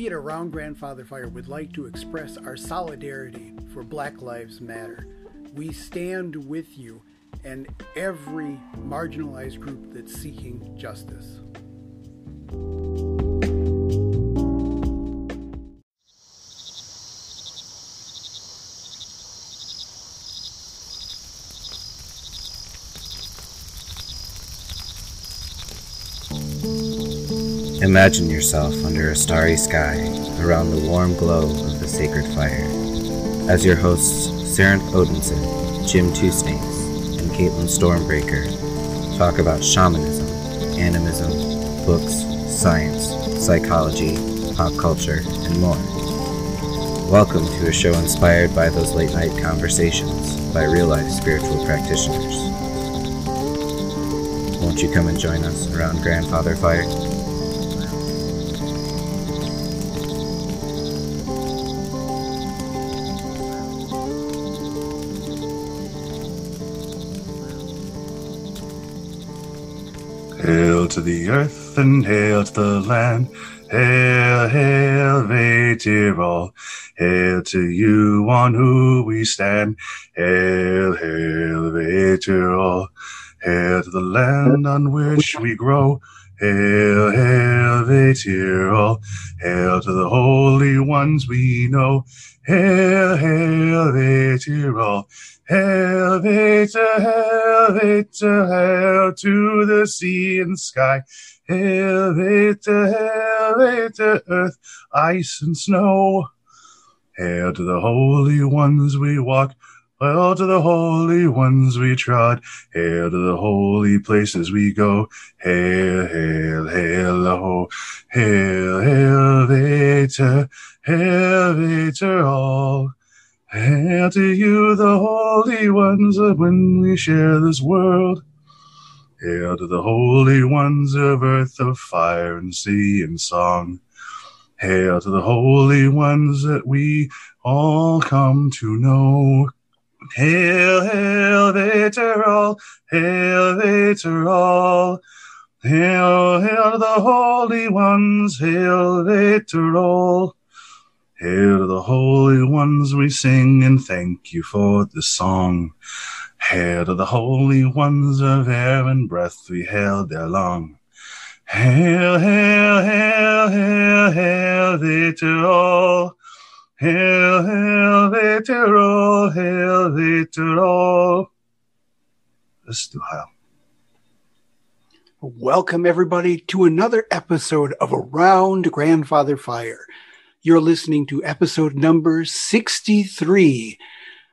We at Around Grandfather Fire would like to express our solidarity for Black Lives Matter. We stand with you and every marginalized group that's seeking justice. Imagine yourself under a starry sky around the warm glow of the sacred fire. As your hosts, Sarenth Odinson, Jim Two Snakes, and Caitlin Stormbreaker talk about shamanism, animism, books, science, psychology, pop culture, and more. Welcome to a show inspired by those late night conversations by real life spiritual practitioners. Won't you come and join us around Grandfather Fire? To the earth and hail to the land. Hail, hail, Vetirol. Hail to you on who we stand. Hail, hail, Vetirol. Hail to the land on which we grow. Hail, hail, Vetirol. Hail to the holy ones we know. Hail, hail, Vetirol. Hail, Veta, hail, Veta, hail to the sea and sky. Hail, Veta, hail, Veta, earth, ice and snow. Hail to the holy ones we walk. Hail to the holy ones we trod. Hail to the holy places we go. Hail, hail, hail, ho. Hail, hail, Veta, hail, Veta, all. Hail to you, the holy ones, when we share this world. Hail to the holy ones of earth, of fire and sea and song. Hail to the holy ones that we all come to know. Hail, hail, Veteral, hail, Veteral. Hail, hail the holy ones, hail, Veteral. Hail to the holy ones we sing and thank you for the song. Hail to the holy ones of air and breath we hail there long. Hail, hail, hail, hail, hail, Veterol. Hail, hail, Veterol, hail, Veterol. Let's do hail. Welcome, everybody, to another episode of Around Grandfather Fire. You're listening to episode number 63.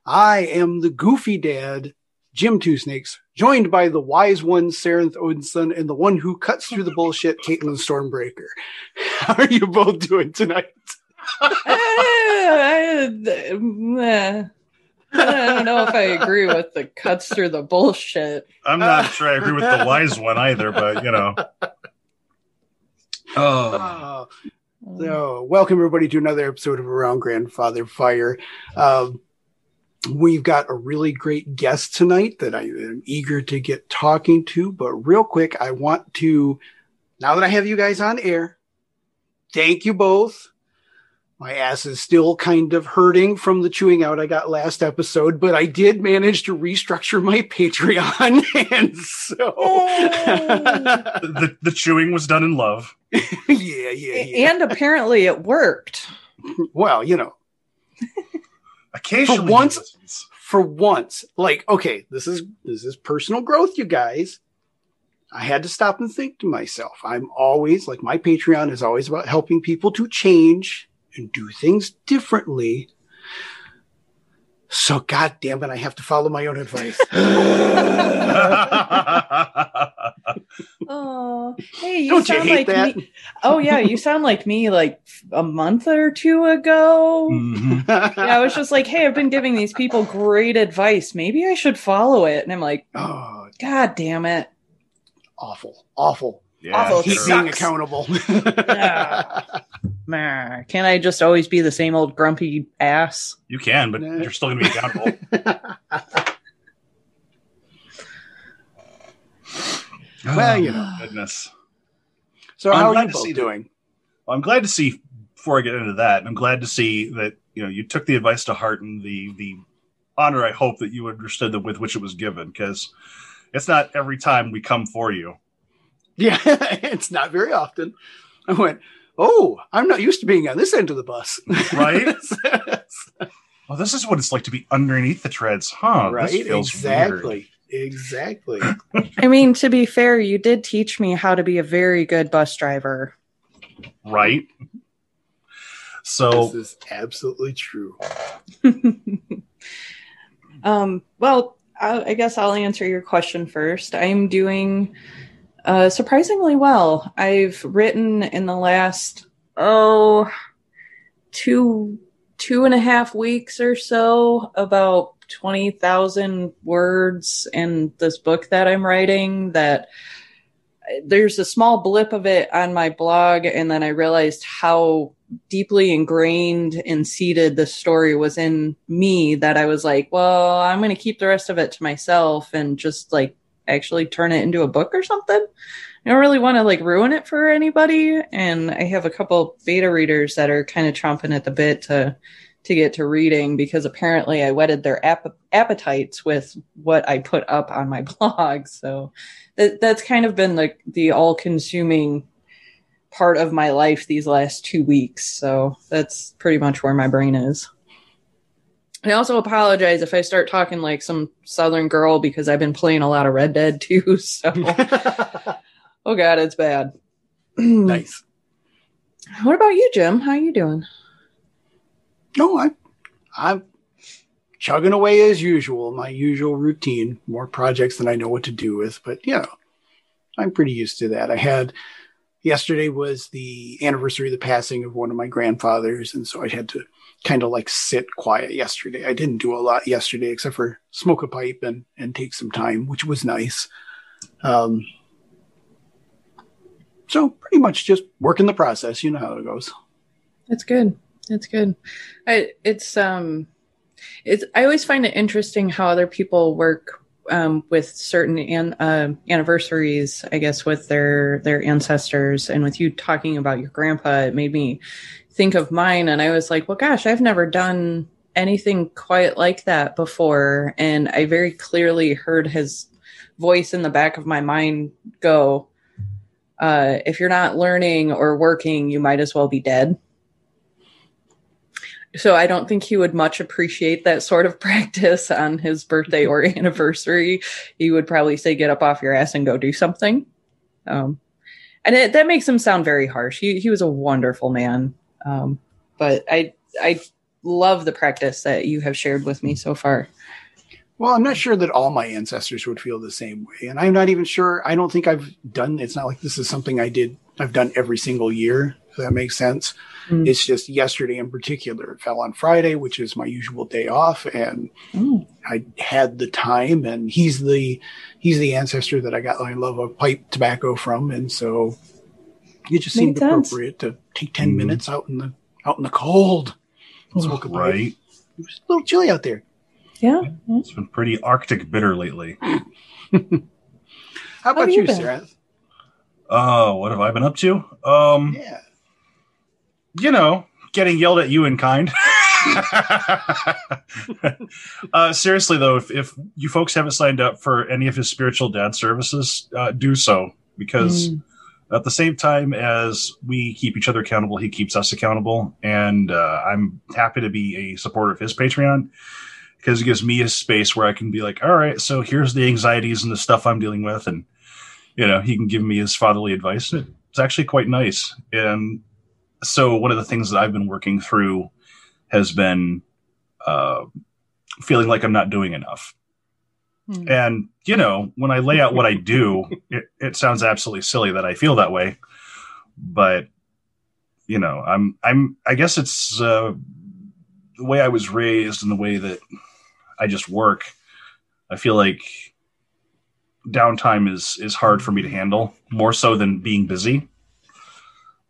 I am the goofy dad, Jim Two Snakes, joined by the wise one, Sarenth Odinson, and the one who cuts through the bullshit, Caitlin Stormbreaker. How are you both doing tonight? I, don't know if I agree with the cuts through the bullshit. I'm not sure I agree with the wise one either, but you know. Oh. Uh, so, welcome everybody to another episode of Around Grandfather Fire. Um, we've got a really great guest tonight that I am eager to get talking to. But real quick, I want to, now that I have you guys on air, thank you both. My ass is still kind of hurting from the chewing out I got last episode, but I did manage to restructure my Patreon. And so the, the chewing was done in love. yeah, yeah, yeah. And apparently it worked. Well, you know. Occasionally for once, for once, like, okay, this is this is personal growth, you guys. I had to stop and think to myself. I'm always like my Patreon is always about helping people to change and do things differently. So, God damn it, I have to follow my own advice. oh, hey, you Don't sound you like that? me. Oh yeah, you sound like me like a month or two ago. Mm-hmm. yeah, I was just like, hey, I've been giving these people great advice. Maybe I should follow it. And I'm like, oh, God damn it. Awful, awful. Yeah, awful. Keep being accountable. yeah. Can I just always be the same old grumpy ass? You can, but you're still going to be accountable. well, you know, goodness. So, how I'm are you both doing? well, I'm glad to see before I get into that, I'm glad to see that you know you took the advice to heart and the the honor. I hope that you understood the with which it was given because it's not every time we come for you. Yeah, it's not very often. I went, oh, I'm not used to being on this end of the bus. Right. well, this is what it's like to be underneath the treads, huh? Right. exactly. Weird. Exactly. I mean, to be fair, you did teach me how to be a very good bus driver. Right. So this is absolutely true. um, well, I, I guess I'll answer your question first. I'm doing uh, surprisingly well. I've written in the last oh two two and a half weeks or so about twenty thousand words in this book that I'm writing. That there's a small blip of it on my blog, and then I realized how deeply ingrained and seated the story was in me that I was like, well, I'm going to keep the rest of it to myself and just like actually turn it into a book or something. I don't really want to like ruin it for anybody. And I have a couple beta readers that are kind of chomping at the bit to to get to reading because apparently I whetted their ap- appetites with what I put up on my blog. So that, that's kind of been like the, all consuming part of my life these last two weeks. So that's pretty much where my brain is. I also apologize if I start talking like some Southern girl because I've been playing a lot of Red Dead too. So, oh god, it's bad. nice. What about you, Jim? How are you doing? No, I, I'm chugging away as usual. My usual routine. More projects than I know what to do with, but you know, I'm pretty used to that. I had yesterday was the anniversary of the passing of one of my grandfathers, and so I had to kind of like sit quiet yesterday. I didn't do a lot yesterday except for smoke a pipe and and take some time, which was nice. Um, so pretty much just work in the process. You know how it goes. That's good. That's good. I, it's um, it's I always find it interesting how other people work um, with certain an, uh, anniversaries, I guess, with their their ancestors, and with you talking about your grandpa, it made me think of mine, and I was like, well, gosh, I've never done anything quite like that before, and I very clearly heard his voice in the back of my mind go, uh, "If you're not learning or working, you might as well be dead." So I don't think he would much appreciate that sort of practice on his birthday or anniversary. He would probably say, "Get up off your ass and go do something." Um, and it, that makes him sound very harsh. He he was a wonderful man, um, but I I love the practice that you have shared with me so far. Well, I'm not sure that all my ancestors would feel the same way, and I'm not even sure. I don't think I've done. It's not like this is something I did. I've done every single year. If that makes sense. Mm. It's just yesterday in particular. It fell on Friday, which is my usual day off, and mm. I had the time. And he's the he's the ancestor that I got my love of pipe tobacco from, and so it just seemed sense. appropriate to take 10 mm. minutes out in the out in the cold. Smoke a right. It was a little chilly out there. Yeah, it's been pretty Arctic bitter lately. How about you, you Sarah? Oh, uh, what have I been up to? Um, yeah you know, getting yelled at you in kind. uh, seriously, though, if, if you folks haven't signed up for any of his spiritual dad services, uh, do so because mm. at the same time as we keep each other accountable, he keeps us accountable. And uh, I'm happy to be a supporter of his Patreon because it gives me a space where I can be like, all right, so here's the anxieties and the stuff I'm dealing with. And, you know, he can give me his fatherly advice. It's actually quite nice. And so one of the things that I've been working through has been uh, feeling like I'm not doing enough. Hmm. And you know, when I lay out what I do, it, it sounds absolutely silly that I feel that way, but you know, I'm I'm I guess it's uh, the way I was raised and the way that I just work. I feel like downtime is is hard for me to handle more so than being busy.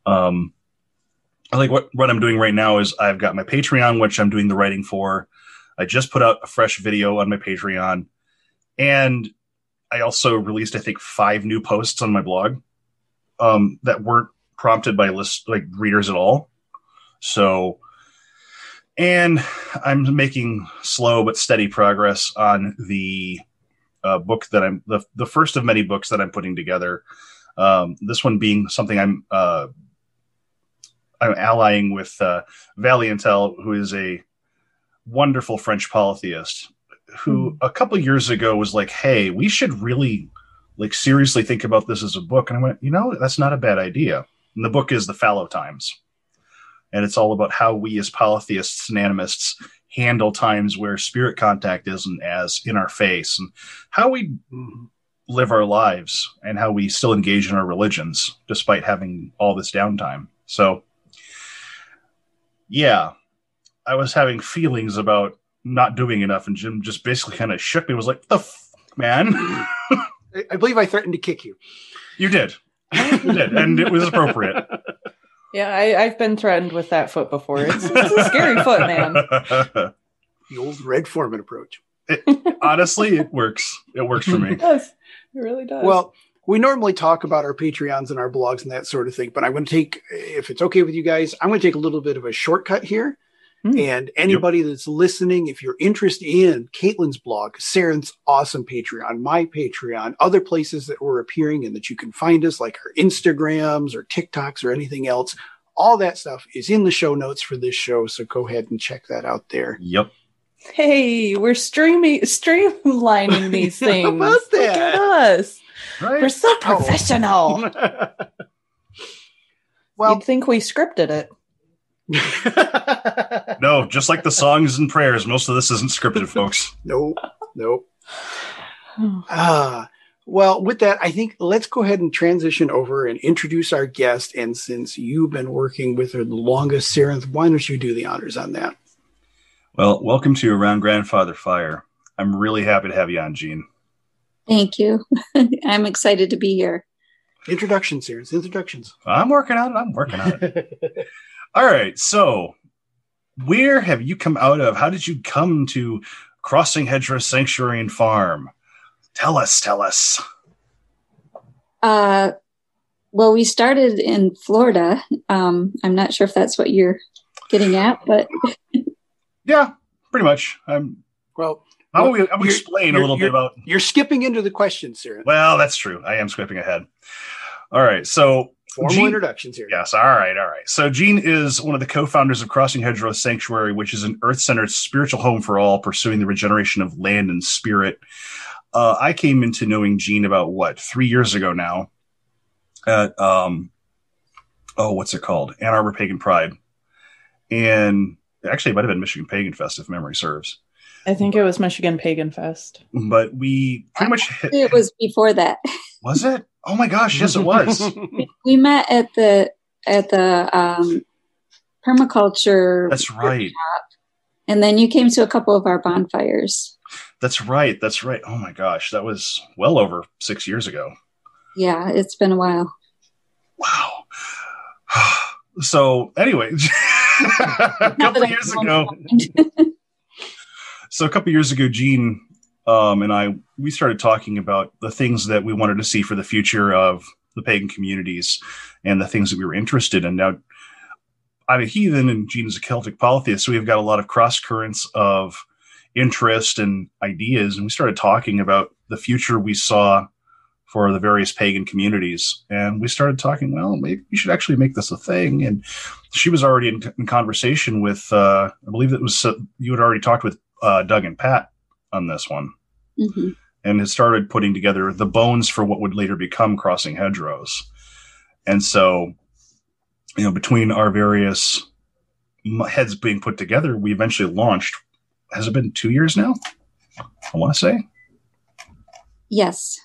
Um, I think what, what I'm doing right now is I've got my Patreon, which I'm doing the writing for. I just put out a fresh video on my Patreon. And I also released, I think, five new posts on my blog um, that weren't prompted by list like readers at all. So, and I'm making slow but steady progress on the uh, book that I'm the the first of many books that I'm putting together. Um, this one being something I'm uh, allying with uh, Valiantel, who is a wonderful French polytheist, who mm. a couple years ago was like, "Hey, we should really like seriously think about this as a book." And I went, "You know, that's not a bad idea." And the book is the Fallow Times, and it's all about how we as polytheists and animists handle times where spirit contact isn't as in our face, and how we live our lives and how we still engage in our religions despite having all this downtime. So yeah, I was having feelings about not doing enough, and Jim just basically kind of shook me. Was like, "The fuck, man." I believe I threatened to kick you. You did. You did, and it was appropriate. Yeah, I, have been threatened with that foot before. It's, it's a scary foot, man. The old Red Foreman approach. It, honestly, it works. It works for me. It does. It really does. Well, we normally talk about our Patreons and our blogs and that sort of thing, but I'm going to take, if it's okay with you guys, I'm going to take a little bit of a shortcut here. Hmm. And anybody yep. that's listening, if you're interested in Caitlin's blog, Sarenth's awesome Patreon, my Patreon, other places that we're appearing and that you can find us, like our Instagrams or TikToks or anything else, all that stuff is in the show notes for this show. So go ahead and check that out there. Yep. Hey, we're streaming, streamlining these things. How about that? Look at us. Right? We're so professional. well, you'd think we scripted it. no, just like the songs and prayers, most of this isn't scripted, folks. nope, nope. Ah, uh, well, with that, I think let's go ahead and transition over and introduce our guest. And since you've been working with her the longest, Sarah, why don't you do the honors on that? Well, welcome to Around Grandfather Fire. I'm really happy to have you on, Gene. Thank you. I'm excited to be here. Introductions, here. Introductions. I'm working on it. I'm working on it. All right. So, where have you come out of? How did you come to Crossing Hedgerow Sanctuary and Farm? Tell us. Tell us. Uh, well, we started in Florida. Um, I'm not sure if that's what you're getting at, but yeah, pretty much. I'm well. I'll, I'll explain a little bit about. You're skipping into the questions, Sarah. Well, that's true. I am skipping ahead. All right. So, formal Gene, introductions here. Yes. All right. All right. So, Gene is one of the co founders of Crossing Hedgerow Sanctuary, which is an earth centered spiritual home for all, pursuing the regeneration of land and spirit. Uh, I came into knowing Gene about what, three years ago now at, um, oh, what's it called? Ann Arbor Pagan Pride. And actually, it might have been Michigan Pagan Fest, if memory serves. I think it was Michigan Pagan Fest. But we pretty much hit, it was before that. Was it? Oh my gosh, yes it was. we met at the at the um, permaculture That's right. And then you came to a couple of our bonfires. That's right. That's right. Oh my gosh, that was well over 6 years ago. Yeah, it's been a while. Wow. so, anyway, a couple years ago so a couple years ago, Gene um, and I we started talking about the things that we wanted to see for the future of the pagan communities and the things that we were interested in. Now, I'm a heathen and Gene is a Celtic polytheist, so we've got a lot of cross currents of interest and ideas, and we started talking about the future we saw for the various pagan communities. And we started talking, well, maybe we should actually make this a thing. And she was already in, in conversation with, uh, I believe it was, uh, you had already talked with uh, Doug and Pat on this one, mm-hmm. and had started putting together the bones for what would later become Crossing Hedgerows. And so, you know, between our various heads being put together, we eventually launched. Has it been two years now? I want to say. Yes.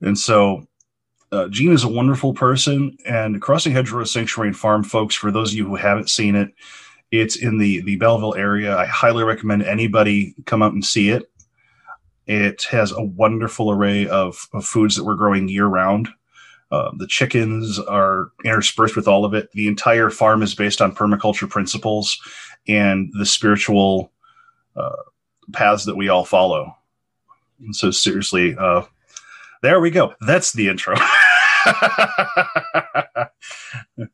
And so uh, Gene is a wonderful person, and Crossing Hedgerow Sanctuary and Farm, folks, for those of you who haven't seen it, it's in the the Belleville area. I highly recommend anybody come out and see it. It has a wonderful array of, of foods that we're growing year round. Uh, the chickens are interspersed with all of it. The entire farm is based on permaculture principles and the spiritual uh, paths that we all follow. And so, seriously, uh, there we go. That's the intro.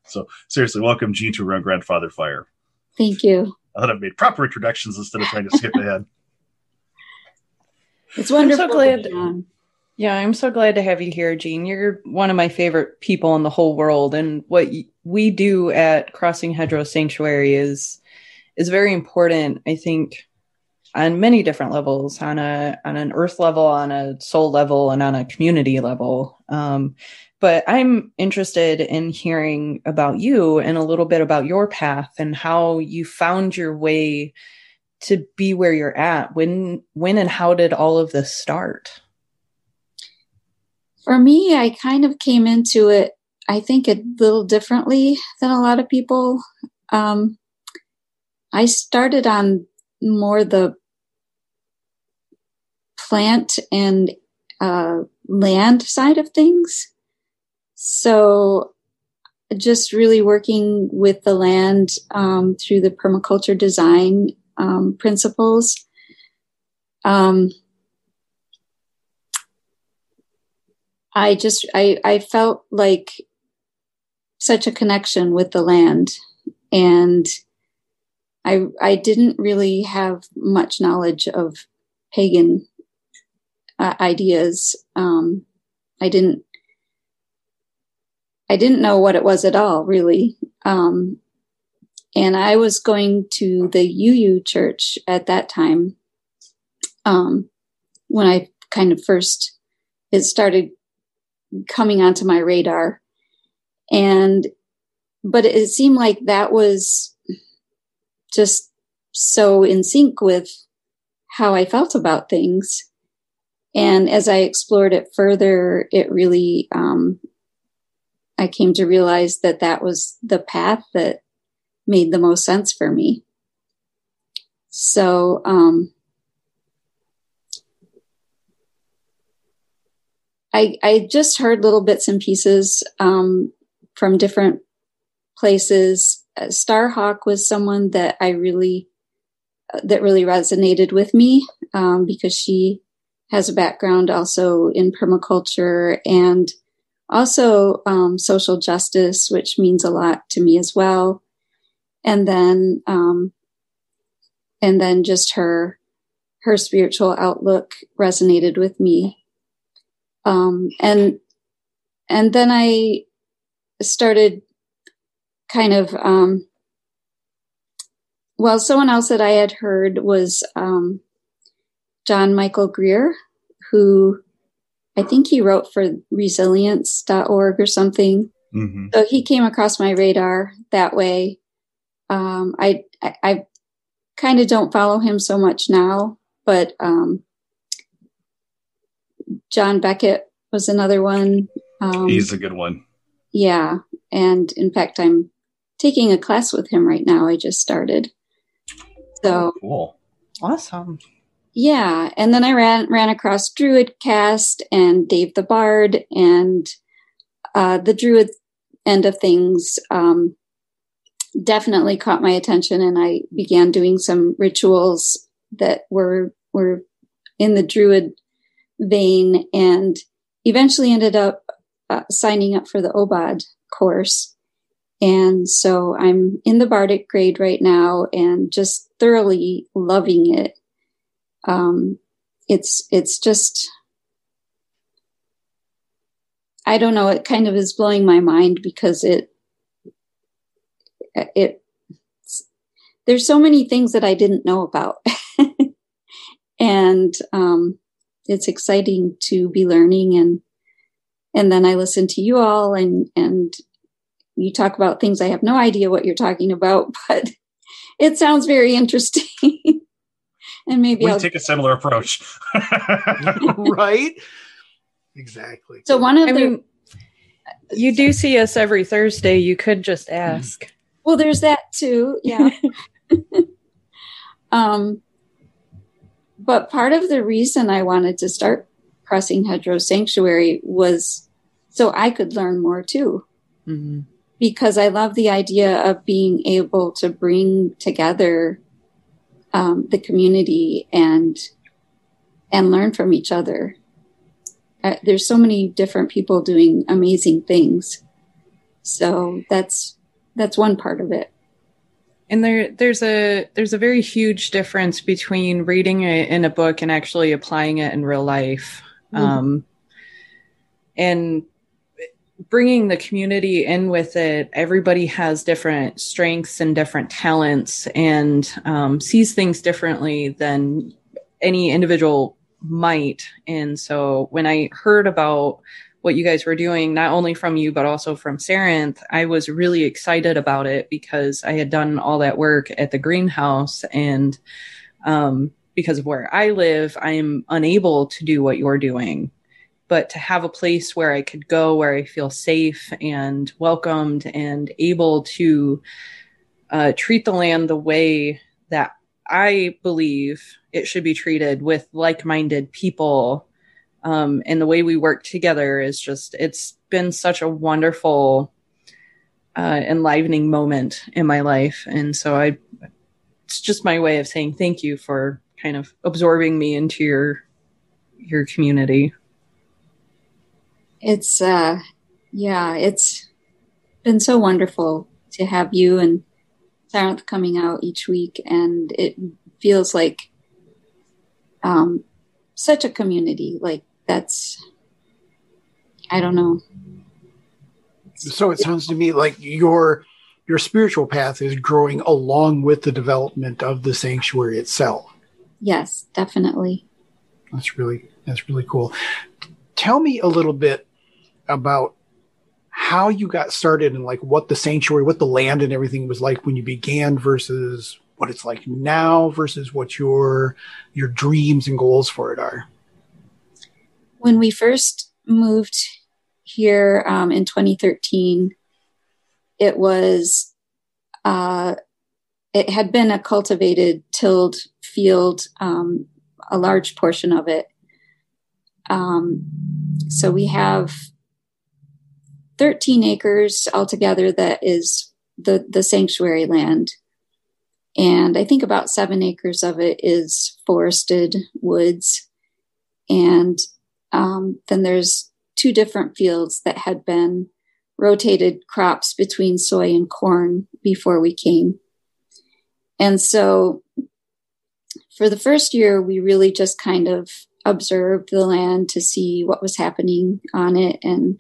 so seriously, welcome G to Around Grandfather Fire. Thank you. I thought I made proper introductions instead of trying to skip ahead. It's wonderful. I'm so glad. Yeah, I'm so glad to have you here, Jean. You're one of my favorite people in the whole world, and what we do at Crossing Hedgerow Sanctuary is is very important. I think on many different levels on a on an earth level on a soul level and on a community level um, but i'm interested in hearing about you and a little bit about your path and how you found your way to be where you're at. When when and how did all of this start? For me i kind of came into it i think a little differently than a lot of people. Um, i started on more the plant and uh, land side of things. So, just really working with the land um, through the permaculture design um, principles. Um, I just I, I felt like such a connection with the land and I I didn't really have much knowledge of pagan uh, ideas. Um, I didn't, I didn't know what it was at all, really. Um, and I was going to the UU church at that time. Um, when I kind of first, it started coming onto my radar. And, but it seemed like that was just so in sync with how I felt about things. And as I explored it further, it really, um, I came to realize that that was the path that made the most sense for me. So, um, I, I just heard little bits and pieces um, from different places. Uh, Starhawk was someone that I really uh, that really resonated with me um, because she has a background also in permaculture and also um, social justice, which means a lot to me as well. And then, um, and then just her, her spiritual outlook resonated with me. Um, and, and then I started kind of, um, well, someone else that I had heard was, um, John Michael Greer, who I think he wrote for resilience.org or something. Mm-hmm. So he came across my radar that way. Um, I, I, I kind of don't follow him so much now, but um, John Beckett was another one. Um, He's a good one. Yeah. And in fact, I'm taking a class with him right now. I just started. So cool. Awesome. Yeah, and then I ran ran across DruidCast and Dave the Bard and uh, the Druid end of things um, definitely caught my attention, and I began doing some rituals that were were in the Druid vein, and eventually ended up uh, signing up for the OBOD course. And so I'm in the Bardic grade right now and just thoroughly loving it um, it's it's just I don't know. It kind of is blowing my mind because it it there's so many things that I didn't know about, and um, it's exciting to be learning and and then I listen to you all and and you talk about things I have no idea what you're talking about, but it sounds very interesting and maybe we I'll take a similar approach. right? Exactly. So one of I the mean, you do see us every Thursday. You could just ask. Well, there's that too. Yeah. um, but part of the reason I wanted to start Crossing Hedgerow Sanctuary was so I could learn more too. Mm-hmm. Because I love the idea of being able to bring together um, the community and and learn from each other. uh, there's so many different people doing amazing things. So that's that's one part of it. And there, there's a there's a very huge difference between reading it in a book and actually applying it in real life, mm-hmm. um, and bringing the community in with it. Everybody has different strengths and different talents, and um, sees things differently than any individual might. And so when I heard about what you guys were doing, not only from you, but also from Sarenth, I was really excited about it because I had done all that work at the greenhouse. And um, because of where I live, I am unable to do what you're doing. But to have a place where I could go, where I feel safe and welcomed and able to uh, treat the land the way that I believe it should be treated with like minded people um, and the way we work together is just it's been such a wonderful uh, enlivening moment in my life. And so i it's just my way of saying thank you for kind of absorbing me into your your community it's uh yeah it's been so wonderful to have you and Sarenth coming out each week and it feels like um such a community like that's I don't know. So it sounds to me like your your spiritual path is growing along with the development of the sanctuary itself. Yes, definitely. That's really that's really cool. Tell me a little bit about how you got started and like what the sanctuary, what the land and everything was like when you began versus what it's like now versus what your your dreams and goals for it are when we first moved here um, in 2013, it was uh, it had been a cultivated tilled field, um, a large portion of it. Um, so we have 13 acres altogether that is the the sanctuary land and i think about seven acres of it is forested woods and um, then there's two different fields that had been rotated crops between soy and corn before we came. And so for the first year, we really just kind of observed the land to see what was happening on it and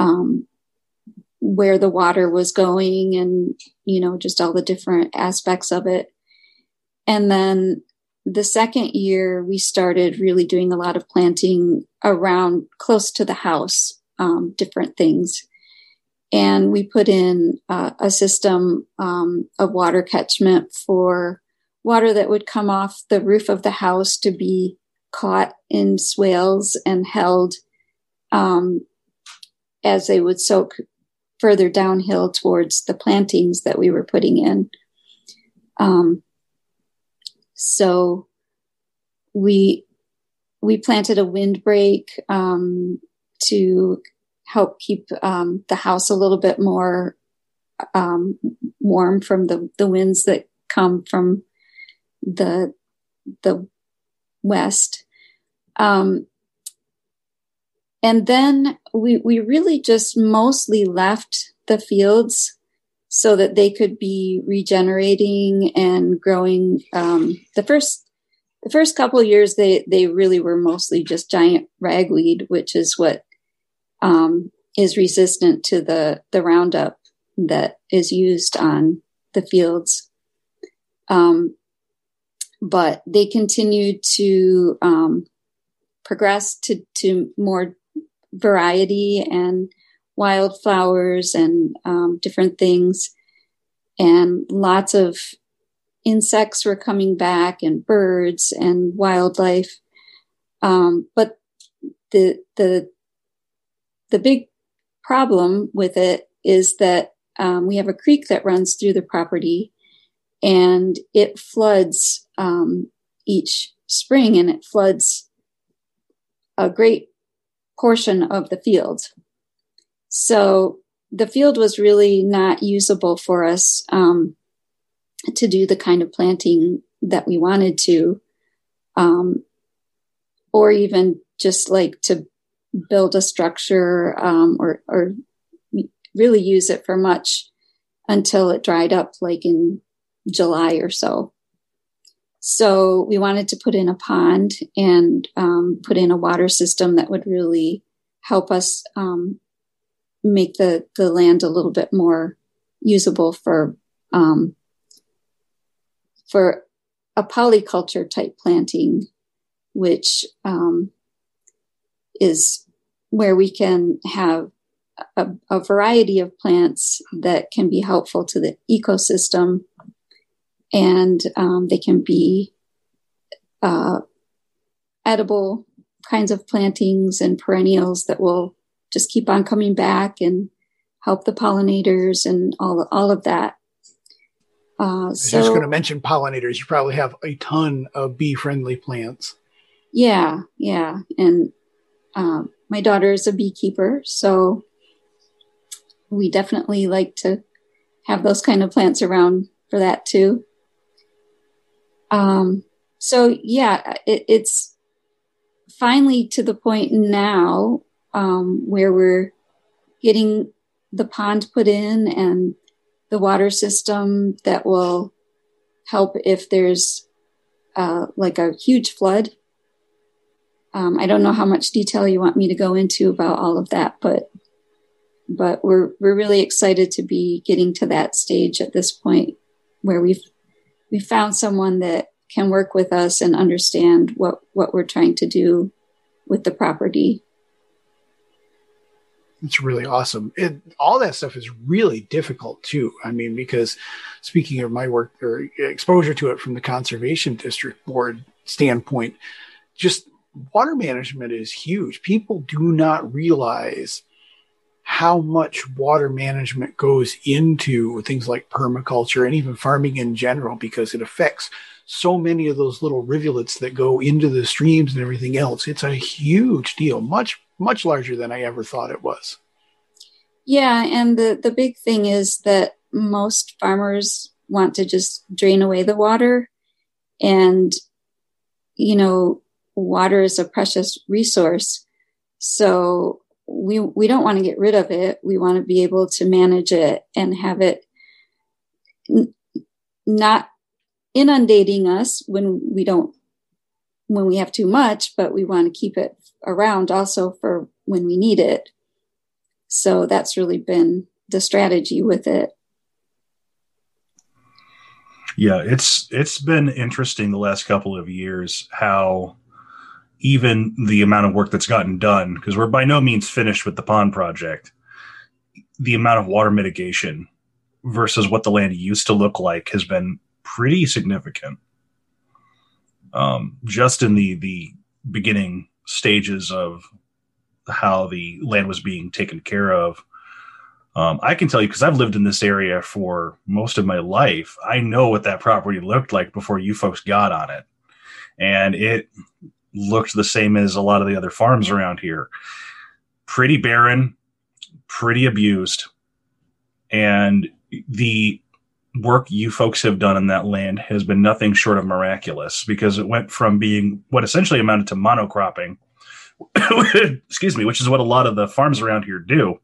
um, where the water was going and, you know, just all the different aspects of it. And then the second year, we started really doing a lot of planting around close to the house, um, different things. And we put in uh, a system um, of water catchment for water that would come off the roof of the house to be caught in swales and held um, as they would soak further downhill towards the plantings that we were putting in. Um, so we we planted a windbreak um, to help keep um, the house a little bit more um, warm from the, the winds that come from the the west. Um, and then we we really just mostly left the fields so that they could be regenerating and growing. Um, the first the first couple years, they they really were mostly just giant ragweed, which is what um, is resistant to the the Roundup that is used on the fields. Um, but they continued to um, progress to to more variety and wildflowers and um, different things, and lots of insects were coming back and birds and wildlife. Um, but the the the big problem with it is that um, we have a creek that runs through the property, and it floods um, each spring, and it floods a great portion of the field. So the field was really not usable for us um, to do the kind of planting that we wanted to, um, or even just like to build a structure um, or, or really use it for much until it dried up, like in July or so. So we wanted to put in a pond and um, put in a water system that would really help us um, make the, the land a little bit more usable for um, for a polyculture type planting, which um, is where we can have a, a, variety of plants that can be helpful to the ecosystem and um, they can be uh, edible kinds of plantings and perennials that will just keep on coming back and help the pollinators and all all of that. Uh, I was so, just going to mention pollinators. You probably have a ton of bee friendly plants. Yeah, yeah, and um, my daughter is a beekeeper, so we definitely like to have those kind of plants around for that too. Um, so yeah, it, it's finally to the point now um, where we're getting the pond put in and the water system that will help if there's uh, like a huge flood. Um, I don't know how much detail you want me to go into about all of that, but but we're we're really excited to be getting to that stage at this point where we've we found someone that can work with us and understand what what we're trying to do with the property it's really awesome. It, all that stuff is really difficult too. I mean, because speaking of my work or exposure to it from the conservation district board standpoint, just water management is huge. People do not realize how much water management goes into things like permaculture and even farming in general because it affects so many of those little rivulets that go into the streams and everything else. It's a huge deal, much much larger than I ever thought it was. Yeah, and the the big thing is that most farmers want to just drain away the water and you know, water is a precious resource. So we we don't want to get rid of it. We want to be able to manage it and have it n- not inundating us when we don't when we have too much, but we want to keep it around also for when we need it. So that's really been the strategy with it. Yeah, it's it's been interesting the last couple of years how even the amount of work that's gotten done because we're by no means finished with the pond project. The amount of water mitigation versus what the land used to look like has been pretty significant. Um, just in the the beginning stages of how the land was being taken care of. Um, I can tell you because I've lived in this area for most of my life. I know what that property looked like before you folks got on it, and it looked the same as a lot of the other farms around here. Pretty barren, pretty abused, and the work you folks have done in that land has been nothing short of miraculous because it went from being what essentially amounted to monocropping, excuse me, which is what a lot of the farms around here do,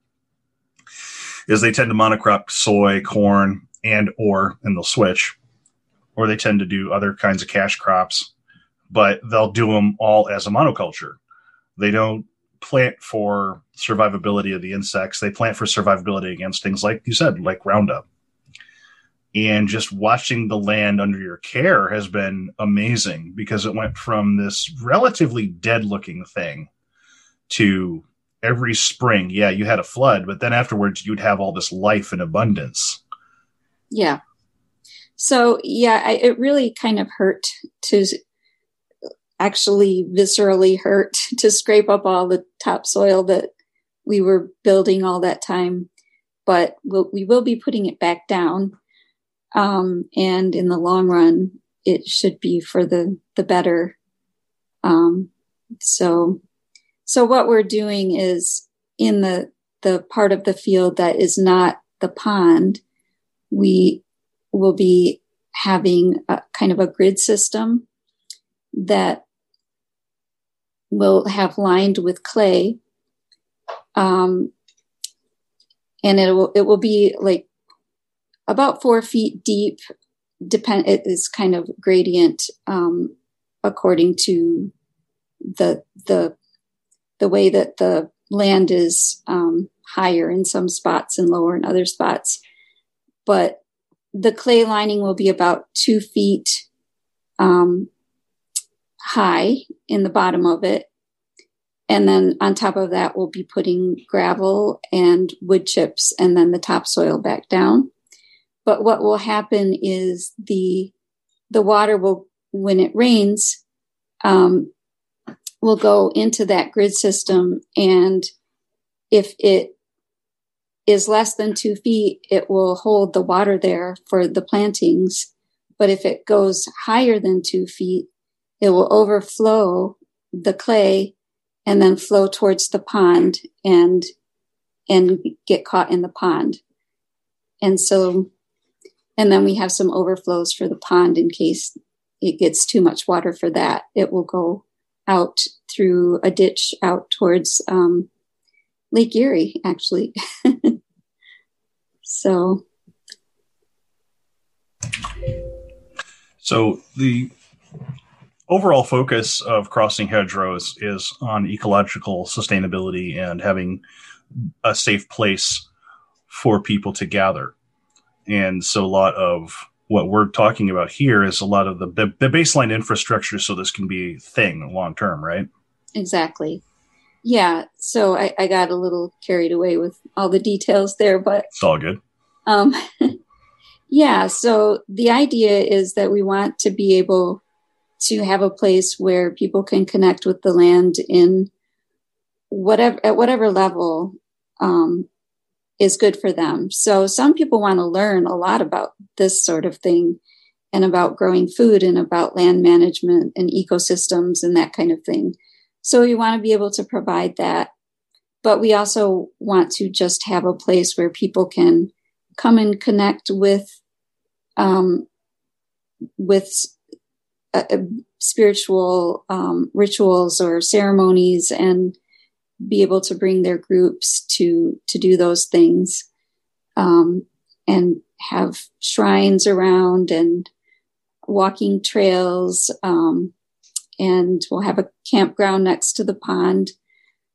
is they tend to monocrop soy, corn, and or and they'll switch, or they tend to do other kinds of cash crops, but they'll do them all as a monoculture. They don't plant for survivability of the insects. They plant for survivability against things like you said, like Roundup and just watching the land under your care has been amazing because it went from this relatively dead looking thing to every spring yeah you had a flood but then afterwards you'd have all this life and abundance yeah so yeah I, it really kind of hurt to actually viscerally hurt to scrape up all the topsoil that we were building all that time but we'll, we will be putting it back down um, and in the long run, it should be for the the better. Um, so, so what we're doing is in the the part of the field that is not the pond, we will be having a kind of a grid system that will have lined with clay Um, and it will it will be like about four feet deep. Depend it is kind of gradient um, according to the the the way that the land is um, higher in some spots and lower in other spots. But the clay lining will be about two feet um, high in the bottom of it. And then on top of that, we'll be putting gravel and wood chips and then the topsoil back down. But what will happen is the, the water will, when it rains, um, will go into that grid system. And if it is less than two feet, it will hold the water there for the plantings. But if it goes higher than two feet, it will overflow the clay and then flow towards the pond and and get caught in the pond. And so and then we have some overflows for the pond in case it gets too much water for that. It will go out through a ditch out towards um, Lake Erie, actually. so. So the overall focus of crossing hedgerows is on ecological sustainability and having a safe place for people to gather. And so a lot of what we're talking about here is a lot of the, the baseline infrastructure so this can be a thing long term, right? Exactly. Yeah. So I, I, got a little carried away with all the details there, but it's all good. Um, yeah. So the idea is that we want to be able to have a place where people can connect with the land in whatever at whatever level um, is good for them. So some people want to learn a lot about this sort of thing and about growing food and about land management and ecosystems and that kind of thing. So we want to be able to provide that. But we also want to just have a place where people can come and connect with um, with uh, uh, spiritual um, rituals or ceremonies and be able to bring their groups to to do those things um, and have shrines around and walking trails um, and we'll have a campground next to the pond.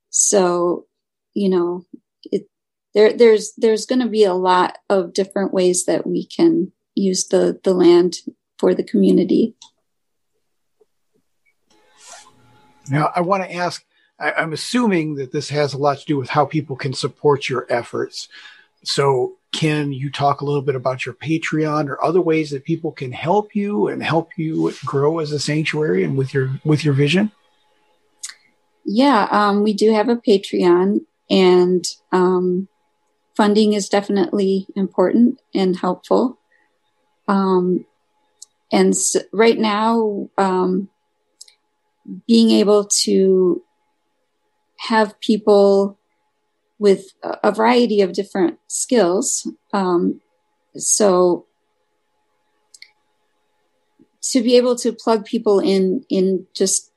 So you know it there there's there's going to be a lot of different ways that we can use the the land for the community Now, I want to ask I, am assuming that this has a lot to do with how people can support your efforts. So, can you talk a little bit about your Patreon or other ways that people can help you and help you grow as a sanctuary and with your with your vision? Yeah, um, we do have a Patreon, and um, funding is definitely important and helpful. Um, and right now, um, being able to have people with a variety of different skills. Um, so to be able to plug people in in just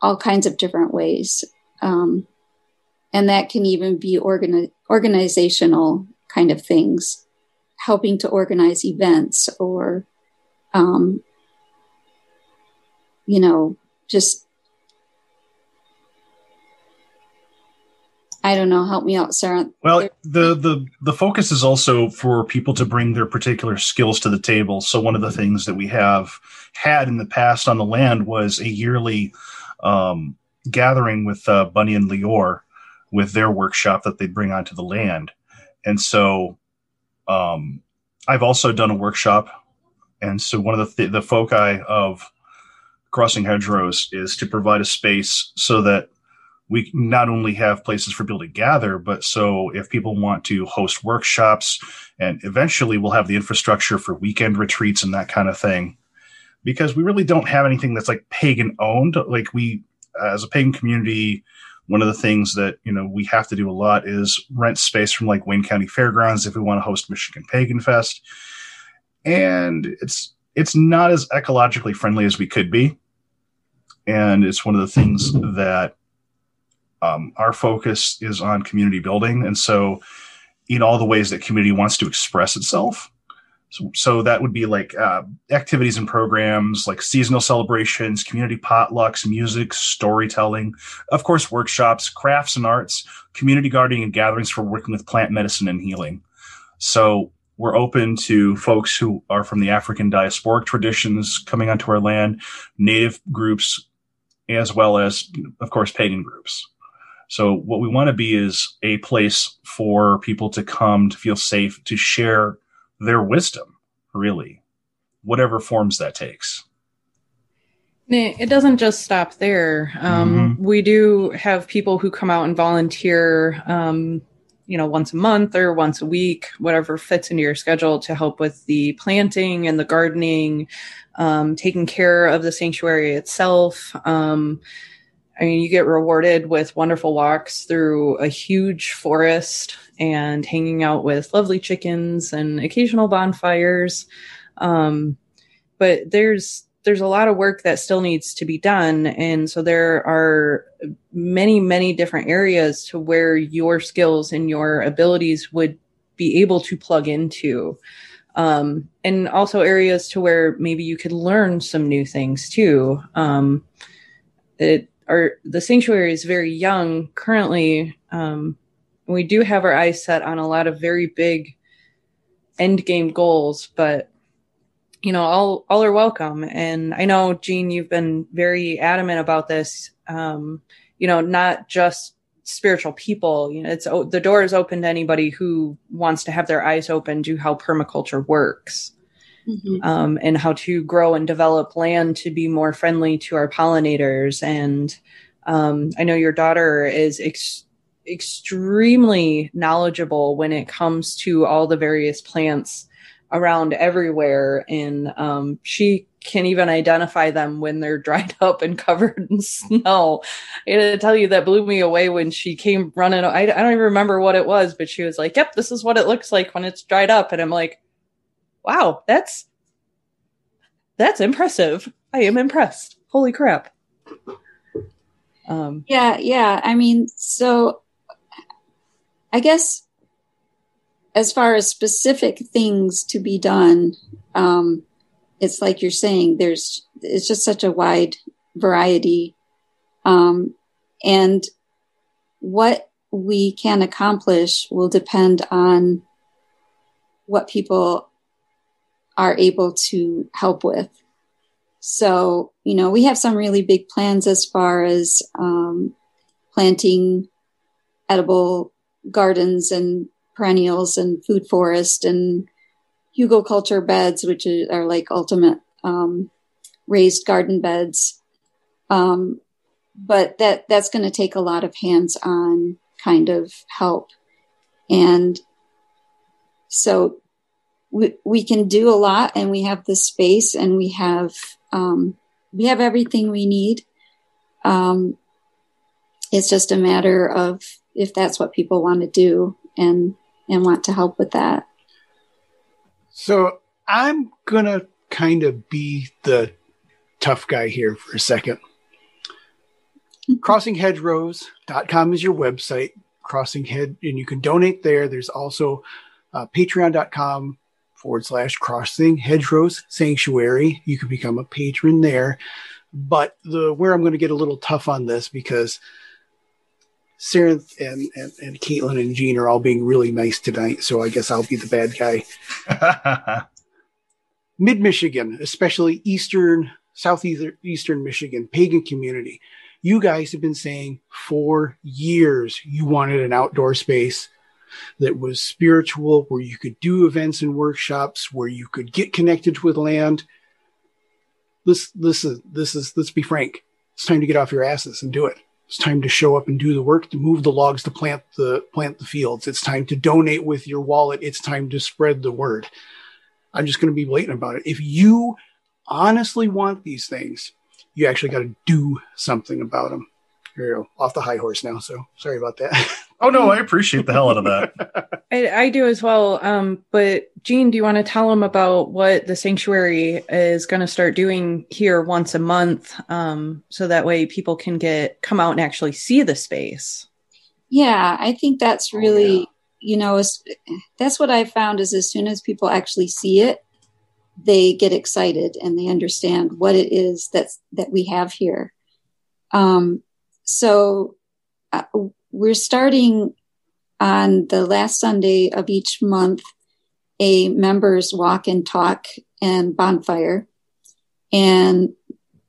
all kinds of different ways, um, and that can even be organi- organizational kind of things, helping to organize events or, um, you know, just I don't know. Help me out, Sarah. Well, the the the focus is also for people to bring their particular skills to the table. So one of the things that we have had in the past on the land was a yearly um, gathering with uh, Bunny and Lior with their workshop that they bring onto the land, and so um, I've also done a workshop, and so one of the th- the foci of crossing hedgerows is to provide a space so that we not only have places for people to gather, but so if people want to host workshops and eventually we'll have the infrastructure for weekend retreats and that kind of thing. Because we really don't have anything that's like pagan owned. Like we, as a pagan community, one of the things that you know we have to do a lot is rent space from like Wayne County Fairgrounds if we want to host Michigan Pagan Fest, and it's it's not as ecologically friendly as we could be, and it's one of the things that Um, our focus is on community building, and so in all the ways that community wants to express itself. So, so that would be like uh, activities and programs like seasonal celebrations, community potlucks, music, storytelling, of course, workshops, crafts and arts, community gardening, and gatherings for working with plant medicine and healing. So we're open to folks who are from the African diasporic traditions coming onto our land, native groups, as well as, of course, pagan groups. So what we want to be is a place for people to come to feel safe to share their wisdom, really, whatever forms that takes. It doesn't just stop there. Um, mm-hmm. We do have people who come out and volunteer, um, you know, once a month or once a week, whatever fits into your schedule to help with the planting and the gardening, um, taking care of the sanctuary itself. Um, I mean, you get rewarded with wonderful walks through a huge forest and hanging out with lovely chickens and occasional bonfires. Um, but there's there's a lot of work that still needs to be done, and so there are many many different areas to where your skills and your abilities would be able to plug into. Um, and also areas to where maybe you could learn some new things too. Um, it our the sanctuary is very young currently. Um, we do have our eyes set on a lot of very big end game goals, but you know, all all are welcome. And I know, Jean, you've been very adamant about this. Um, you know, not just spiritual people. You know, it's the door is open to anybody who wants to have their eyes open to how permaculture works mm-hmm. um, and how to grow and develop land to be more friendly to our pollinators. And um, I know your daughter is ex- extremely knowledgeable when it comes to all the various plants around everywhere. And um, she can even identify them when they're dried up and covered in snow. I gotta tell you that blew me away when she came running. I, I don't even remember what it was, but she was like, "Yep, this is what it looks like when it's dried up," and I'm like, wow, that's that's impressive. I am impressed. Holy crap. Um, yeah, yeah. I mean, so I guess as far as specific things to be done, um, it's like you're saying, there's it's just such a wide variety, um, and what we can accomplish will depend on what people are able to help with. So, you know, we have some really big plans as far as um, planting edible gardens and perennials and food forest and hugelkultur beds, which are like ultimate um, raised garden beds. Um, but that that's going to take a lot of hands-on kind of help, and so we, we can do a lot and we have the space and we have um, we have everything we need um, it's just a matter of if that's what people want to do and and want to help with that so i'm gonna kind of be the tough guy here for a second crossinghedgerows.com is your website crossing head and you can donate there there's also uh, patreon.com forward slash crossing hedgerows sanctuary. You can become a patron there. But the where I'm going to get a little tough on this because Sarah and, and, and Caitlin and Jean are all being really nice tonight, so I guess I'll be the bad guy. Mid Michigan, especially eastern, southeastern Michigan, pagan community. You guys have been saying for years you wanted an outdoor space that was spiritual, where you could do events and workshops, where you could get connected with land. This, this is, this is, let's be frank. It's time to get off your asses and do it. It's time to show up and do the work, to move the logs, to plant the, plant the fields. It's time to donate with your wallet. It's time to spread the word. I'm just going to be blatant about it. If you honestly want these things, you actually got to do something about them. Here you go, off the high horse now. So sorry about that. Oh no, I appreciate the hell out of that. I, I, do as well. Um, but Jean, do you want to tell them about what the sanctuary is going to start doing here once a month, um, so that way people can get come out and actually see the space? Yeah, I think that's really, oh, yeah. you know, that's what I found is as soon as people actually see it, they get excited and they understand what it is that's that we have here. Um, so uh, we're starting on the last Sunday of each month a members walk and talk and bonfire. And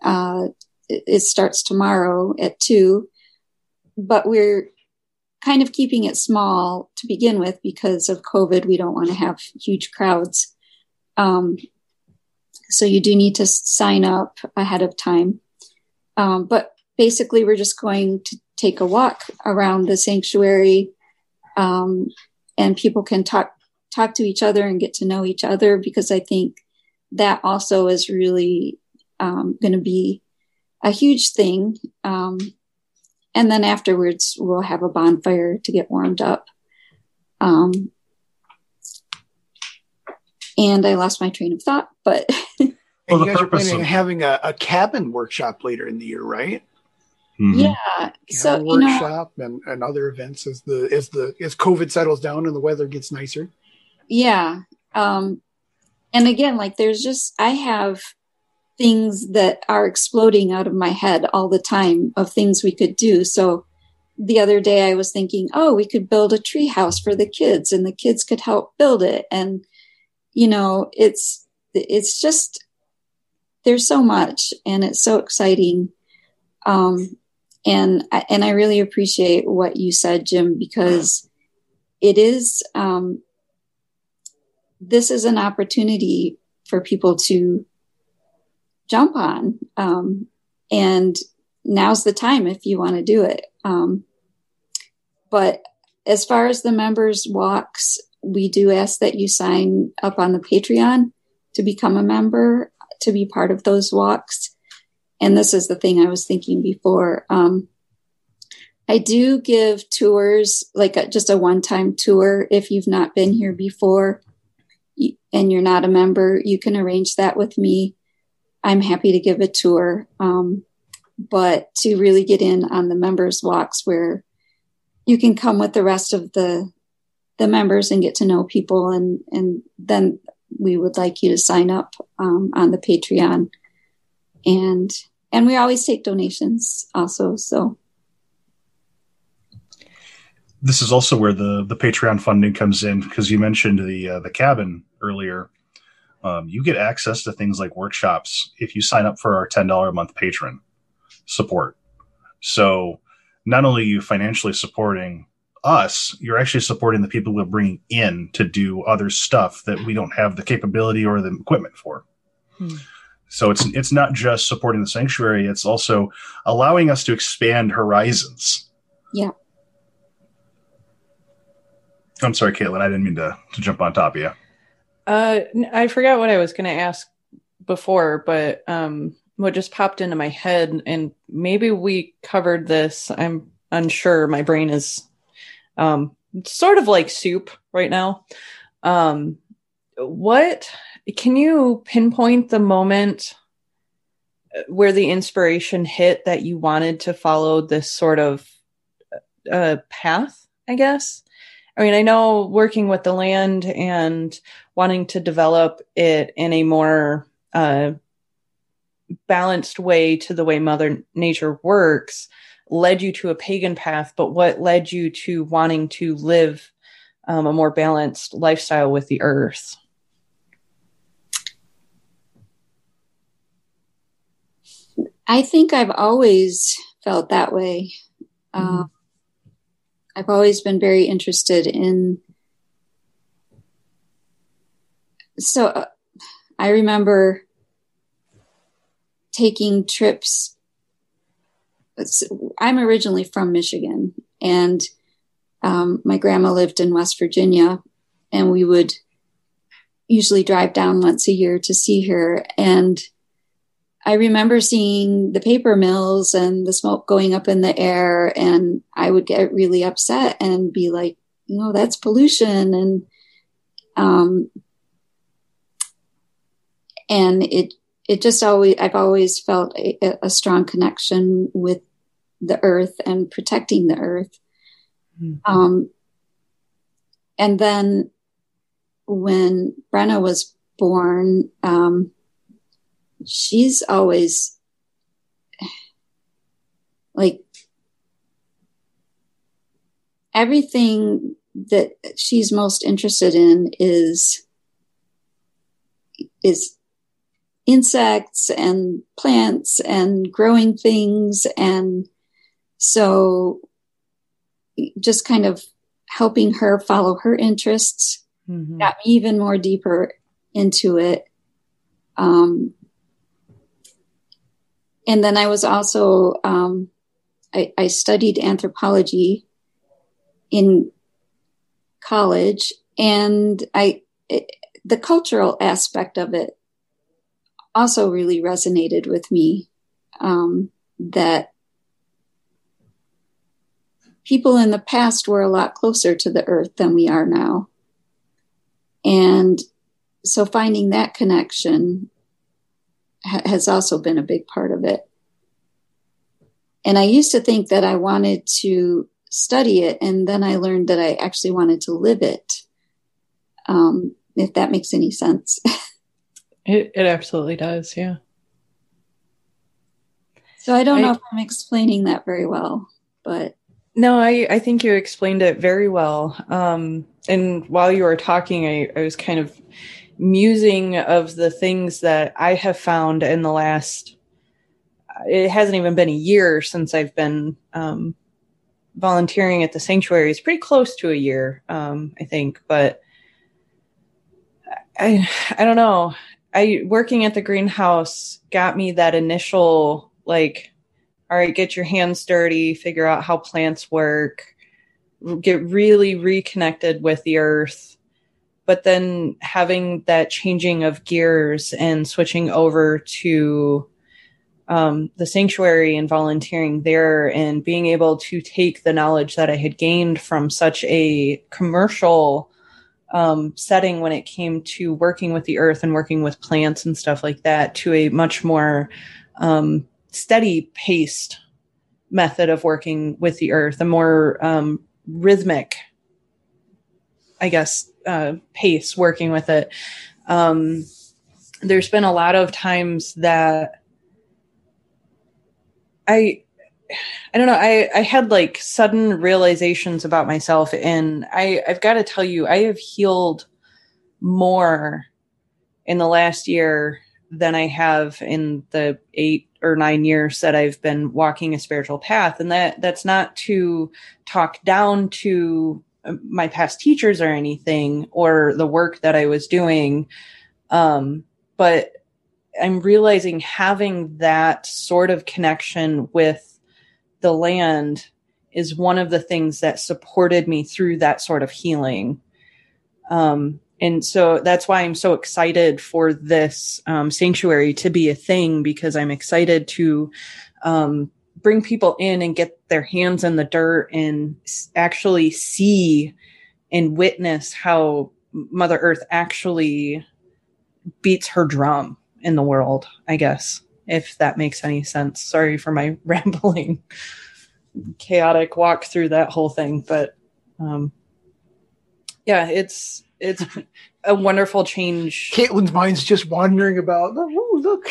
uh, it starts tomorrow at two. But we're kind of keeping it small to begin with because of COVID. We don't want to have huge crowds. Um, so you do need to sign up ahead of time. Um, but basically, we're just going to take a walk around the sanctuary, um, and people can talk talk to each other and get to know each other because I think that also is really um, going to be a huge thing. Um, and then afterwards, we'll have a bonfire to get warmed up. Um, and I lost my train of thought, but. well, you guys are planning of- having a, a, cabin workshop later in the year, right? Mm-hmm. Yeah. So workshop you know, and, and other events as the as the as COVID settles down and the weather gets nicer. Yeah. Um, and again, like there's just, I have things that are exploding out of my head all the time of things we could do. So the other day I was thinking, oh, we could build a tree house for the kids and the kids could help build it. And, you know, it's, it's just, there's so much and it's so exciting. Um, and, and I really appreciate what you said, Jim, because it is, um, this is an opportunity for people to jump on. Um, and now's the time if you want to do it. Um, but as far as the members walks, we do ask that you sign up on the Patreon to become a member, to be part of those walks. And this is the thing I was thinking before. Um, I do give tours, like a, just a one time tour if you've not been here before and you're not a member, you can arrange that with me. I'm happy to give a tour. Um, but to really get in on the members walks where you can come with the rest of the the members and get to know people and and then we would like you to sign up um, on the patreon and and we always take donations also so this is also where the the Patreon funding comes in because you mentioned the uh, the cabin earlier. Um, you get access to things like workshops if you sign up for our ten dollar a month patron support. So not only you financially supporting us, you're actually supporting the people we're bringing in to do other stuff that we don't have the capability or the equipment for. Hmm. So it's it's not just supporting the sanctuary; it's also allowing us to expand horizons. Yeah. I'm sorry, Caitlin. I didn't mean to, to jump on top of you. Uh, I forgot what I was going to ask before, but um, what just popped into my head, and maybe we covered this. I'm unsure. My brain is um, sort of like soup right now. Um, what can you pinpoint the moment where the inspiration hit that you wanted to follow this sort of uh, path? I guess. I mean, I know working with the land and wanting to develop it in a more uh, balanced way to the way Mother Nature works led you to a pagan path, but what led you to wanting to live um, a more balanced lifestyle with the earth? I think I've always felt that way. Mm-hmm. Um, I've always been very interested in. So uh, I remember taking trips. I'm originally from Michigan, and um, my grandma lived in West Virginia, and we would usually drive down once a year to see her. And I remember seeing the paper mills and the smoke going up in the air, and I would get really upset and be like, you know, that's pollution. And um, and it it just always I've always felt a, a strong connection with the earth and protecting the earth. Mm-hmm. Um, and then when Brenna was born, um, she's always like everything that she's most interested in is is insects and plants and growing things and so just kind of helping her follow her interests mm-hmm. got me even more deeper into it um, and then i was also um, I, I studied anthropology in college and I, it, the cultural aspect of it also really resonated with me. Um, that people in the past were a lot closer to the earth than we are now. And so finding that connection ha- has also been a big part of it. And I used to think that I wanted to study it, and then I learned that I actually wanted to live it. Um, if that makes any sense. it, it absolutely does, yeah. So I don't I, know if I'm explaining that very well, but no, I, I think you explained it very well. Um, and while you were talking, I, I was kind of musing of the things that I have found in the last. It hasn't even been a year since I've been um, volunteering at the sanctuary It's pretty close to a year, um, I think. But I, I don't know. I working at the greenhouse got me that initial like, all right, get your hands dirty, figure out how plants work, get really reconnected with the earth. But then having that changing of gears and switching over to um, the sanctuary and volunteering there and being able to take the knowledge that I had gained from such a commercial um, setting when it came to working with the earth and working with plants and stuff like that to a much more um, steady paced method of working with the earth, a more um, rhythmic, I guess, uh, pace working with it. Um, there's been a lot of times that I I don't know. I, I had like sudden realizations about myself, and I, I've got to tell you, I have healed more in the last year than I have in the eight or nine years that I've been walking a spiritual path. And that that's not to talk down to my past teachers or anything or the work that I was doing. Um, but I'm realizing having that sort of connection with the land is one of the things that supported me through that sort of healing. Um, and so that's why I'm so excited for this um, sanctuary to be a thing because I'm excited to um, bring people in and get their hands in the dirt and actually see and witness how Mother Earth actually beats her drum in the world, I guess, if that makes any sense. Sorry for my rambling, chaotic walk through that whole thing, but um, yeah, it's it's a wonderful change. Caitlin's mind's just wandering about. Oh, look!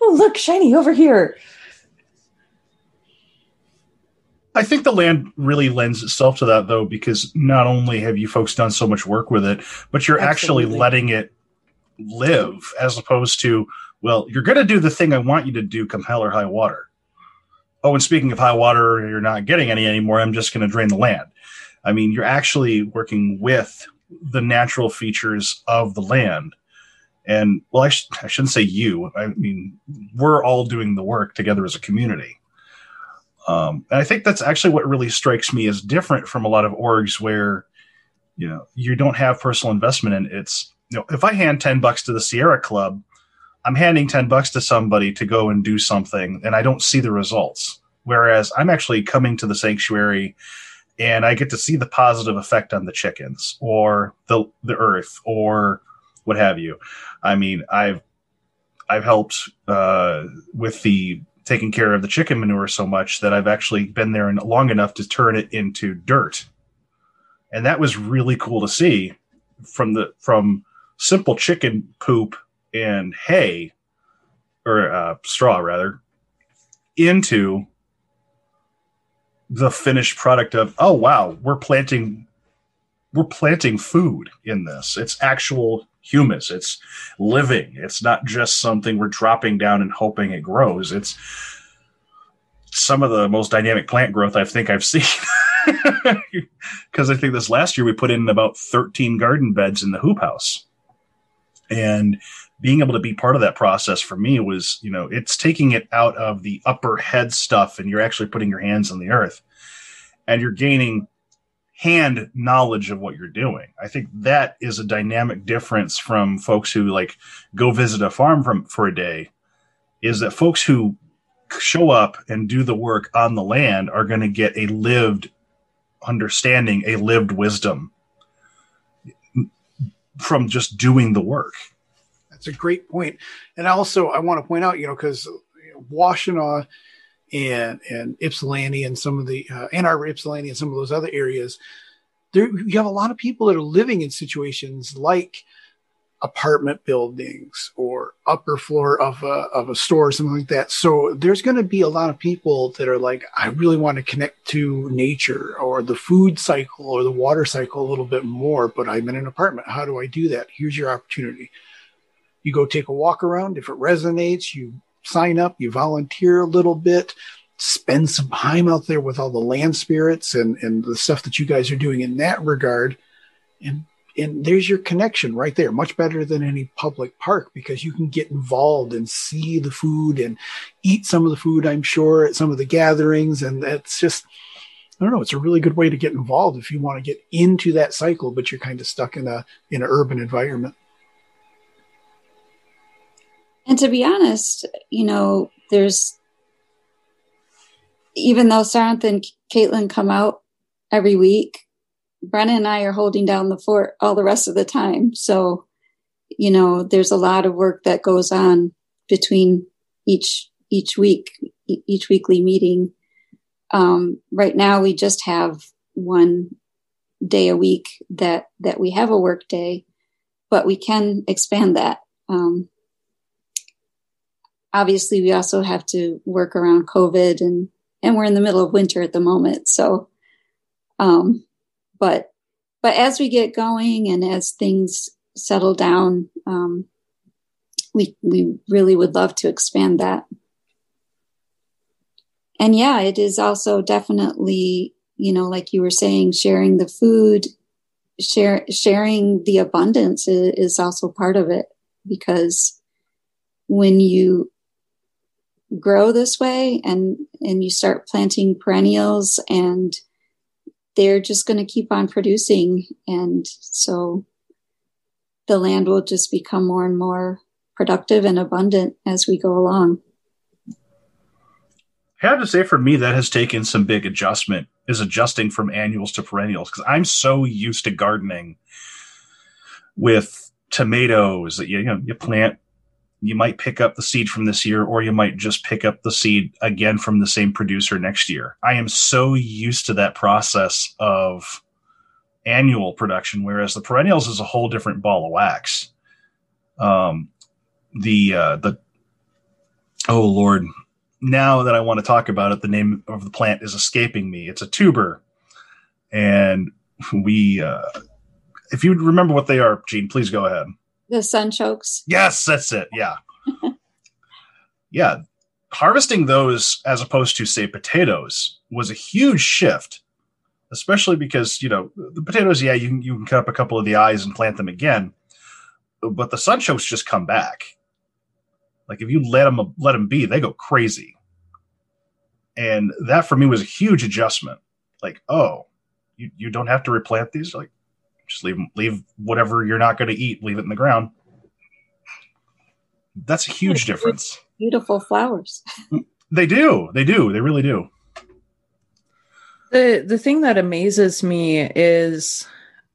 oh, look, shiny over here. I think the land really lends itself to that, though, because not only have you folks done so much work with it, but you're Absolutely. actually letting it live as opposed to, well, you're going to do the thing I want you to do come hell or high water. Oh, and speaking of high water, you're not getting any anymore. I'm just going to drain the land. I mean, you're actually working with the natural features of the land. And well, I, sh- I shouldn't say you. I mean, we're all doing the work together as a community. Um, and I think that's actually what really strikes me as different from a lot of orgs where, you know, you don't have personal investment in it's you know, if I hand 10 bucks to the Sierra Club, I'm handing 10 bucks to somebody to go and do something and I don't see the results. Whereas I'm actually coming to the sanctuary and I get to see the positive effect on the chickens or the the earth or what have you. I mean, I've I've helped uh, with the taking care of the chicken manure so much that I've actually been there long enough to turn it into dirt, and that was really cool to see from the from simple chicken poop and hay or uh, straw rather into the finished product of oh wow we're planting we're planting food in this. It's actual humus it's living. It's not just something we're dropping down and hoping it grows. It's some of the most dynamic plant growth i think i've seen. Because i think this last year we put in about 13 garden beds in the hoop house. And being able to be part of that process for me was, you know, it's taking it out of the upper head stuff and you're actually putting your hands on the earth. And you're gaining hand knowledge of what you're doing. I think that is a dynamic difference from folks who like go visit a farm from for a day is that folks who show up and do the work on the land are going to get a lived understanding, a lived wisdom from just doing the work. That's a great point. And also, I want to point out, you know, know, Washtenaw and and Ypsilanti and some of the uh, Ann Arbor, Ypsilanti, and some of those other areas, there you have a lot of people that are living in situations like apartment buildings or upper floor of a, of a store or something like that. So there's going to be a lot of people that are like, I really want to connect to nature or the food cycle or the water cycle a little bit more, but I'm in an apartment. How do I do that? Here's your opportunity. You go take a walk around. If it resonates, you sign up, you volunteer a little bit, spend some time out there with all the land spirits and, and the stuff that you guys are doing in that regard. And and there's your connection right there much better than any public park because you can get involved and see the food and eat some of the food i'm sure at some of the gatherings and that's just i don't know it's a really good way to get involved if you want to get into that cycle but you're kind of stuck in a in an urban environment and to be honest you know there's even though Sarenth and Caitlin come out every week Brenna and I are holding down the fort all the rest of the time. So, you know, there's a lot of work that goes on between each each week, each weekly meeting. Um, right now, we just have one day a week that that we have a work day, but we can expand that. Um, obviously, we also have to work around COVID, and and we're in the middle of winter at the moment, so. Um, but but as we get going and as things settle down, um, we we really would love to expand that. And yeah, it is also definitely you know like you were saying, sharing the food, share sharing the abundance is, is also part of it because when you grow this way and and you start planting perennials and they're just going to keep on producing. And so the land will just become more and more productive and abundant as we go along. I have to say, for me, that has taken some big adjustment, is adjusting from annuals to perennials, because I'm so used to gardening with tomatoes that you, you know you plant you might pick up the seed from this year or you might just pick up the seed again from the same producer next year. I am so used to that process of annual production, whereas the perennials is a whole different ball of wax. Um, the, uh, the, oh Lord, now that I want to talk about it, the name of the plant is escaping me. It's a tuber. And we, uh, if you remember what they are, Jean, please go ahead. The sunchokes. Yes, that's it. Yeah. yeah. Harvesting those as opposed to, say, potatoes was a huge shift, especially because, you know, the potatoes, yeah, you can, you can cut up a couple of the eyes and plant them again, but the sunchokes just come back. Like if you let them let them be, they go crazy. And that for me was a huge adjustment. Like, oh, you, you don't have to replant these. Like, just leave leave whatever you're not going to eat, leave it in the ground. That's a huge difference. Beautiful flowers. they do. They do. They really do. The the thing that amazes me is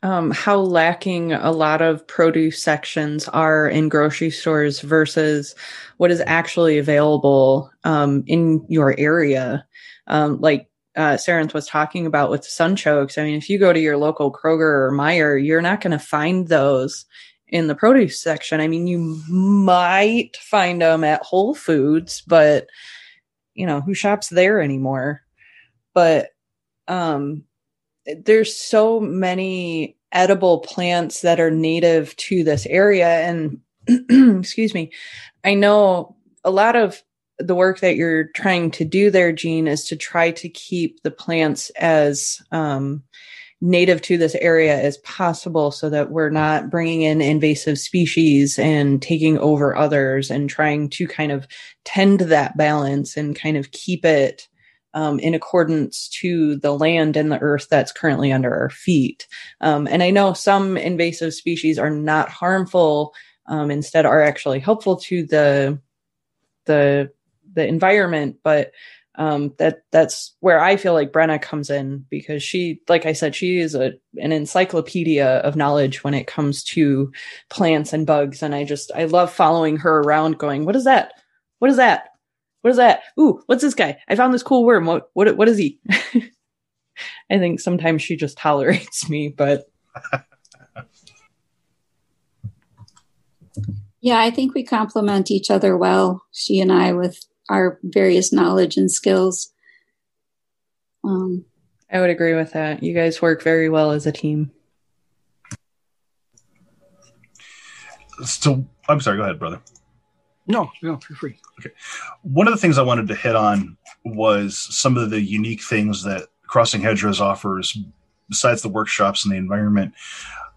um, how lacking a lot of produce sections are in grocery stores versus what is actually available um, in your area. Um, like uh, was talking about with sunchokes. I mean, if you go to your local Kroger or Meijer, you're not going to find those in the produce section. I mean, you might find them at Whole Foods, but you know, who shops there anymore? But um there's so many edible plants that are native to this area and excuse me i know a lot of the work that you're trying to do there Jean is to try to keep the plants as um, native to this area as possible so that we're not bringing in invasive species and taking over others and trying to kind of tend that balance and kind of keep it um, in accordance to the land and the earth that's currently under our feet. Um, and I know some invasive species are not harmful, um, instead are actually helpful to the the the environment, but um, that that's where I feel like Brenna comes in because she, like I said, she is a an encyclopedia of knowledge when it comes to plants and bugs, and I just I love following her around, going, "What is that? What is that? What is that? Ooh, what's this guy? I found this cool worm. What what what is he? I think sometimes she just tolerates me, but Yeah, I think we complement each other well, she and I with our various knowledge and skills. Um, I would agree with that. You guys work very well as a team. So, I'm sorry, go ahead, brother. No, no, feel free. Okay. One of the things I wanted to hit on was some of the unique things that Crossing Hedgerows offers besides the workshops and the environment.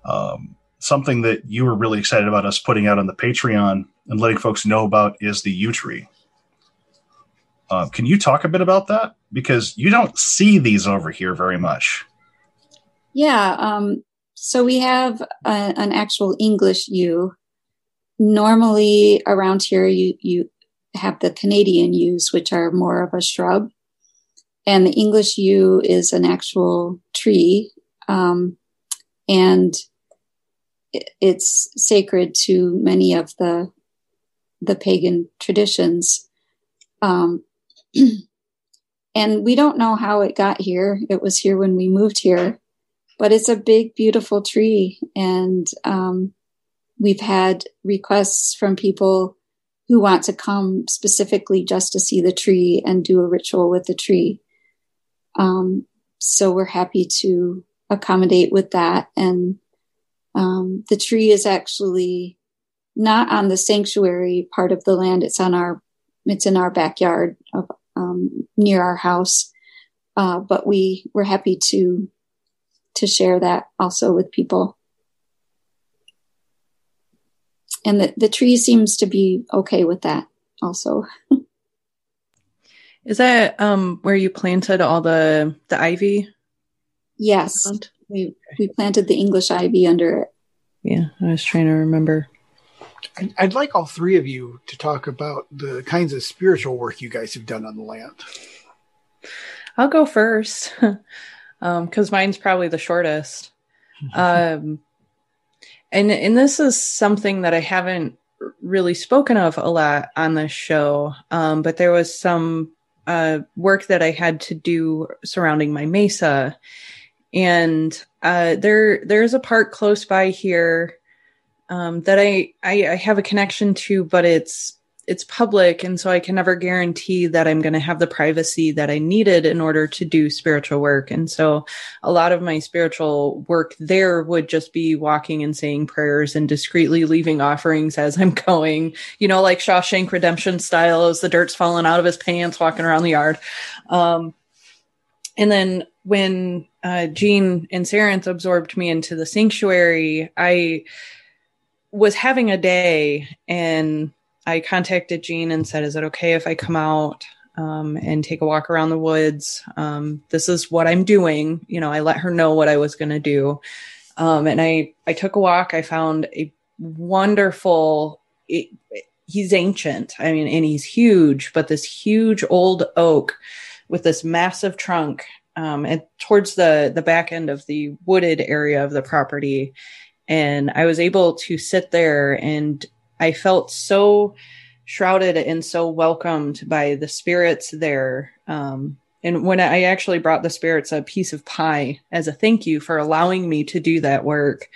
Um, something that you were really excited about us putting out on the Patreon and letting folks know about is the yew tree. Uh, can you talk a bit about that? Because you don't see these over here very much. Yeah. Um, so we have a, an actual English yew normally around here you you have the Canadian yews, which are more of a shrub, and the English yew is an actual tree, um, and it's sacred to many of the the pagan traditions. Um, and we don't know how it got here. It was here when we moved here, but it's a big, beautiful tree, and um, we've had requests from people who want to come specifically just to see the tree and do a ritual with the tree. Um, so we're happy to accommodate with that. And um, the tree is actually not on the sanctuary part of the land. It's on our, it's in our backyard of, um, near our house. Uh, but we we're happy to to share that also with people. And the, the tree seems to be okay with that also. Is that um where you planted all the the ivy? Yes. We we planted the english ivy under it. Yeah i was trying to remember I'd like all three of you to talk about the kinds of spiritual work you guys have done on the land. I'll go first because um, mine's probably the shortest. um, and and this is something that I haven't really spoken of a lot on this show, um, but there was some uh, work that I had to do surrounding my mesa, and uh, there there's a park close by here um, that I, I I have a connection to, but it's it's public. And so i can never guarantee that i'm going to have the privacy that i needed in order to do spiritual work. And so a lot of my spiritual work there would just be walking and saying prayers and discreetly leaving offerings as i'm going you know like shawshank redemption style as the dirt's falling out of his pants walking around the yard. Um, and then when uh, Jean and Sarenth absorbed me into the sanctuary, I was having a day and I contacted Jean and said, "Is it okay if I come out um, and take a walk around the woods? Um, this is what I'm doing." You know, I let her know what I was going to do, um, and I I took a walk. I found a wonderful. It, he's ancient. I mean, and he's huge, but this huge old oak with this massive trunk um, at, towards the the back end of the wooded area of the property, and I was able to sit there, and I felt so shrouded and so welcomed by the spirits there. Um, and when I actually brought the spirits a piece of pie as a thank you for allowing me to do that work,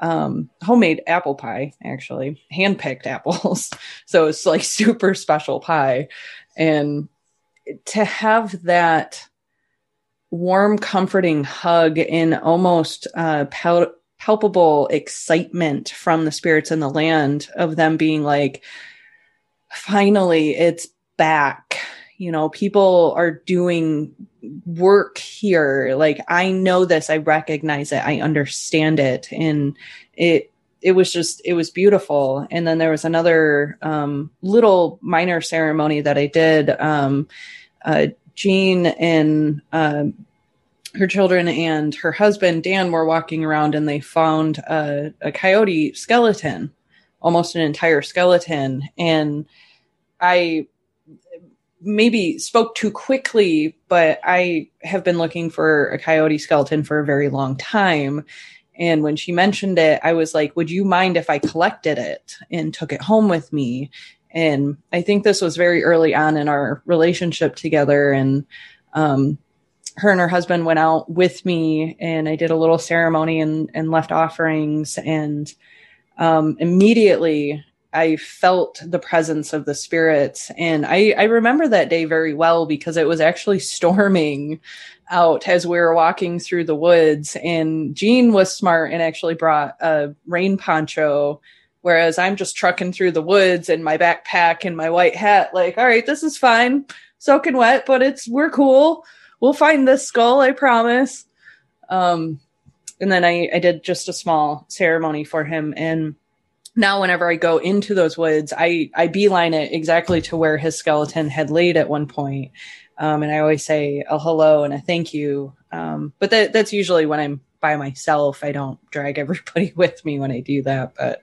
um, homemade apple pie, actually, hand picked apples. so it's like super special pie. And to have that warm, comforting hug and almost uh, pal- palpable excitement from the spirits in the land of them being like, finally, it's back. You know, people are doing work here. Like, I know this, I recognize it, I understand it. And it, it was just it was beautiful and then there was another um, little minor ceremony that i did um, uh, Jean and uh, her children and her husband Dan were walking around and they found a, a coyote skeleton, almost an entire skeleton. And I maybe spoke too quickly, but I have been looking for a coyote skeleton for a very long time. And when she mentioned it, I was like, Would you mind if I collected it and took it home with me? And I think this was very early on in our relationship together. And um, her and her husband went out with me, and I did a little ceremony and, and left offerings. And um, immediately, I felt the presence of the spirits. And I, I remember that day very well because it was actually storming out as we were walking through the woods. And Jean was smart and actually brought a rain poncho Whereas I'm just trucking through the woods in my backpack and my white hat, like, all right, this is fine, soaking wet, but it's we're cool. We'll find this skull, I promise. Um, and then I, I did just a small ceremony for him. And now whenever I go into those woods, I, I beeline it exactly to where his skeleton had laid at one point. Um, and I always say a hello and a thank you. Um, but that, that's usually when I'm by myself. I don't drag everybody with me when I do that, but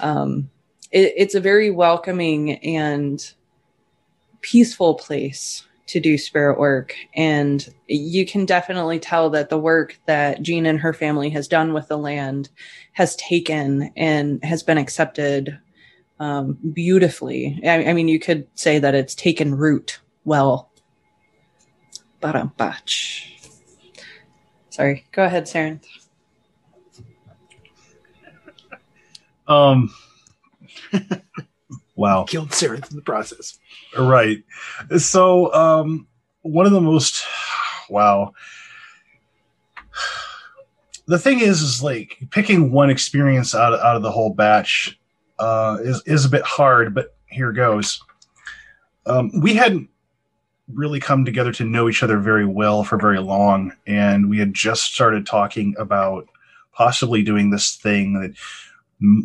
um, it, it's a very welcoming and peaceful place to do spirit work. And you can definitely tell that the work that Jean and her family has done with the land has taken and has been accepted um, beautifully. I, I, mean, you could say that it's taken root well. Ba-dum-batch. Sorry, go ahead, Sarenth. Um. wow. Killed Sarenth in the process. Right. So, um, one of the most wow. The thing is, is like picking one experience out of, out of the whole batch uh, is is a bit hard, but here goes. Um, we hadn't really come together to know each other very well for very long, and we had just started talking about possibly doing this thing that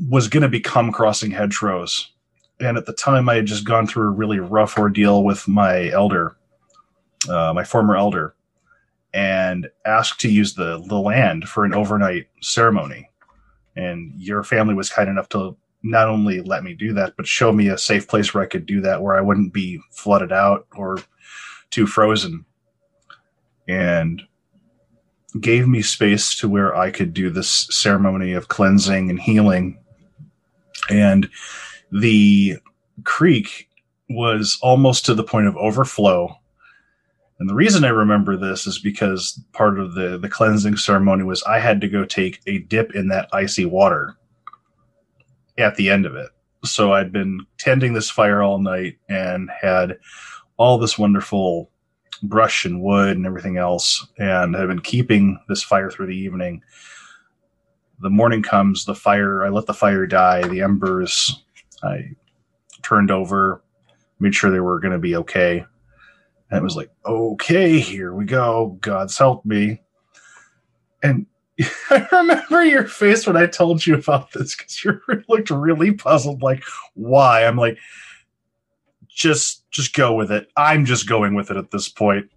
was going to become crossing hedgerows. And at the time, I had just gone through a really rough ordeal with my elder, uh, my former elder, and asked to use the, the land for an overnight ceremony. And your family was kind enough to not only let me do that, but show me a safe place where I could do that, where I wouldn't be flooded out or too frozen. And gave me space to where I could do this ceremony of cleansing and healing. And the creek was almost to the point of overflow. And the reason I remember this is because part of the, the cleansing ceremony was I had to go take a dip in that icy water at the end of it. So I'd been tending this fire all night and had all this wonderful brush and wood and everything else, and have been keeping this fire through the evening. The morning comes, the fire, I let the fire die, the embers, I turned over, made sure they were going to be okay. And it was like, okay, here we go. God's help me. And I remember your face when I told you about this because you looked really puzzled, like, why? I'm like, just just go with it. I'm just going with it at this point.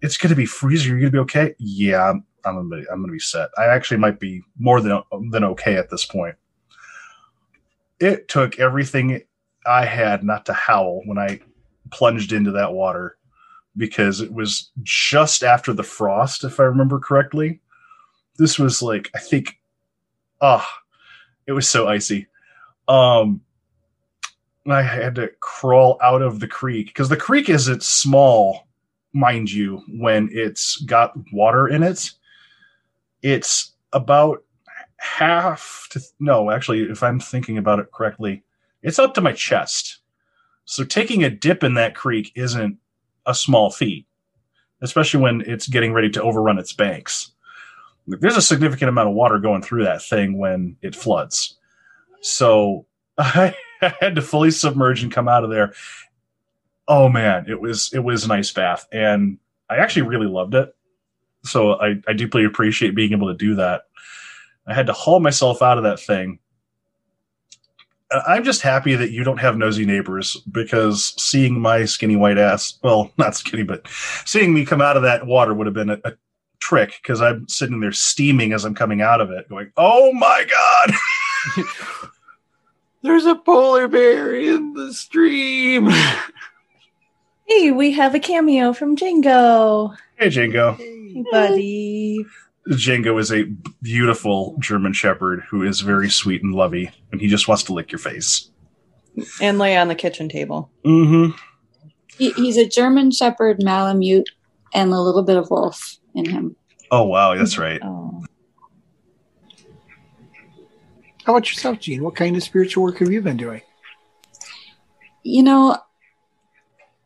It's going to be freezing. You're going to be okay. Yeah, I'm, I'm gonna be, I'm gonna be set. I actually might be more than than okay at this point. It took everything I had not to howl when I plunged into that water, because it was just after the frost, if I remember correctly. This was like, I think, ah, oh, it was so icy. Um, I had to crawl out of the creek because the creek isn't small, mind you, when it's got water in it. It's about half to no, actually, if I'm thinking about it correctly, it's up to my chest. So taking a dip in that creek isn't a small feat, especially when it's getting ready to overrun its banks. There's a significant amount of water going through that thing when it floods. So I had to fully submerge and come out of there. Oh man, it was it was an ice bath, and I actually really loved it. So I, I deeply appreciate being able to do that. I had to haul myself out of that thing uh, I'm just happy that you don't have nosy neighbors because seeing my skinny white ass, well, not skinny, but seeing me come out of that water would have been a, a trick because I'm sitting there steaming as I'm coming out of it, going, oh my God. There's a polar bear in the stream. Hey, we have a cameo from Django. Hey, Django. Hey, buddy. Django is a beautiful German Shepherd who is very sweet and lovey, and he just wants to lick your face and lay on the kitchen table. Mm-hmm. He, he's a German Shepherd Malamute and a little bit of wolf in him. Oh wow, that's right. Oh. How about yourself, Jean? What kind of spiritual work have you been doing? You know,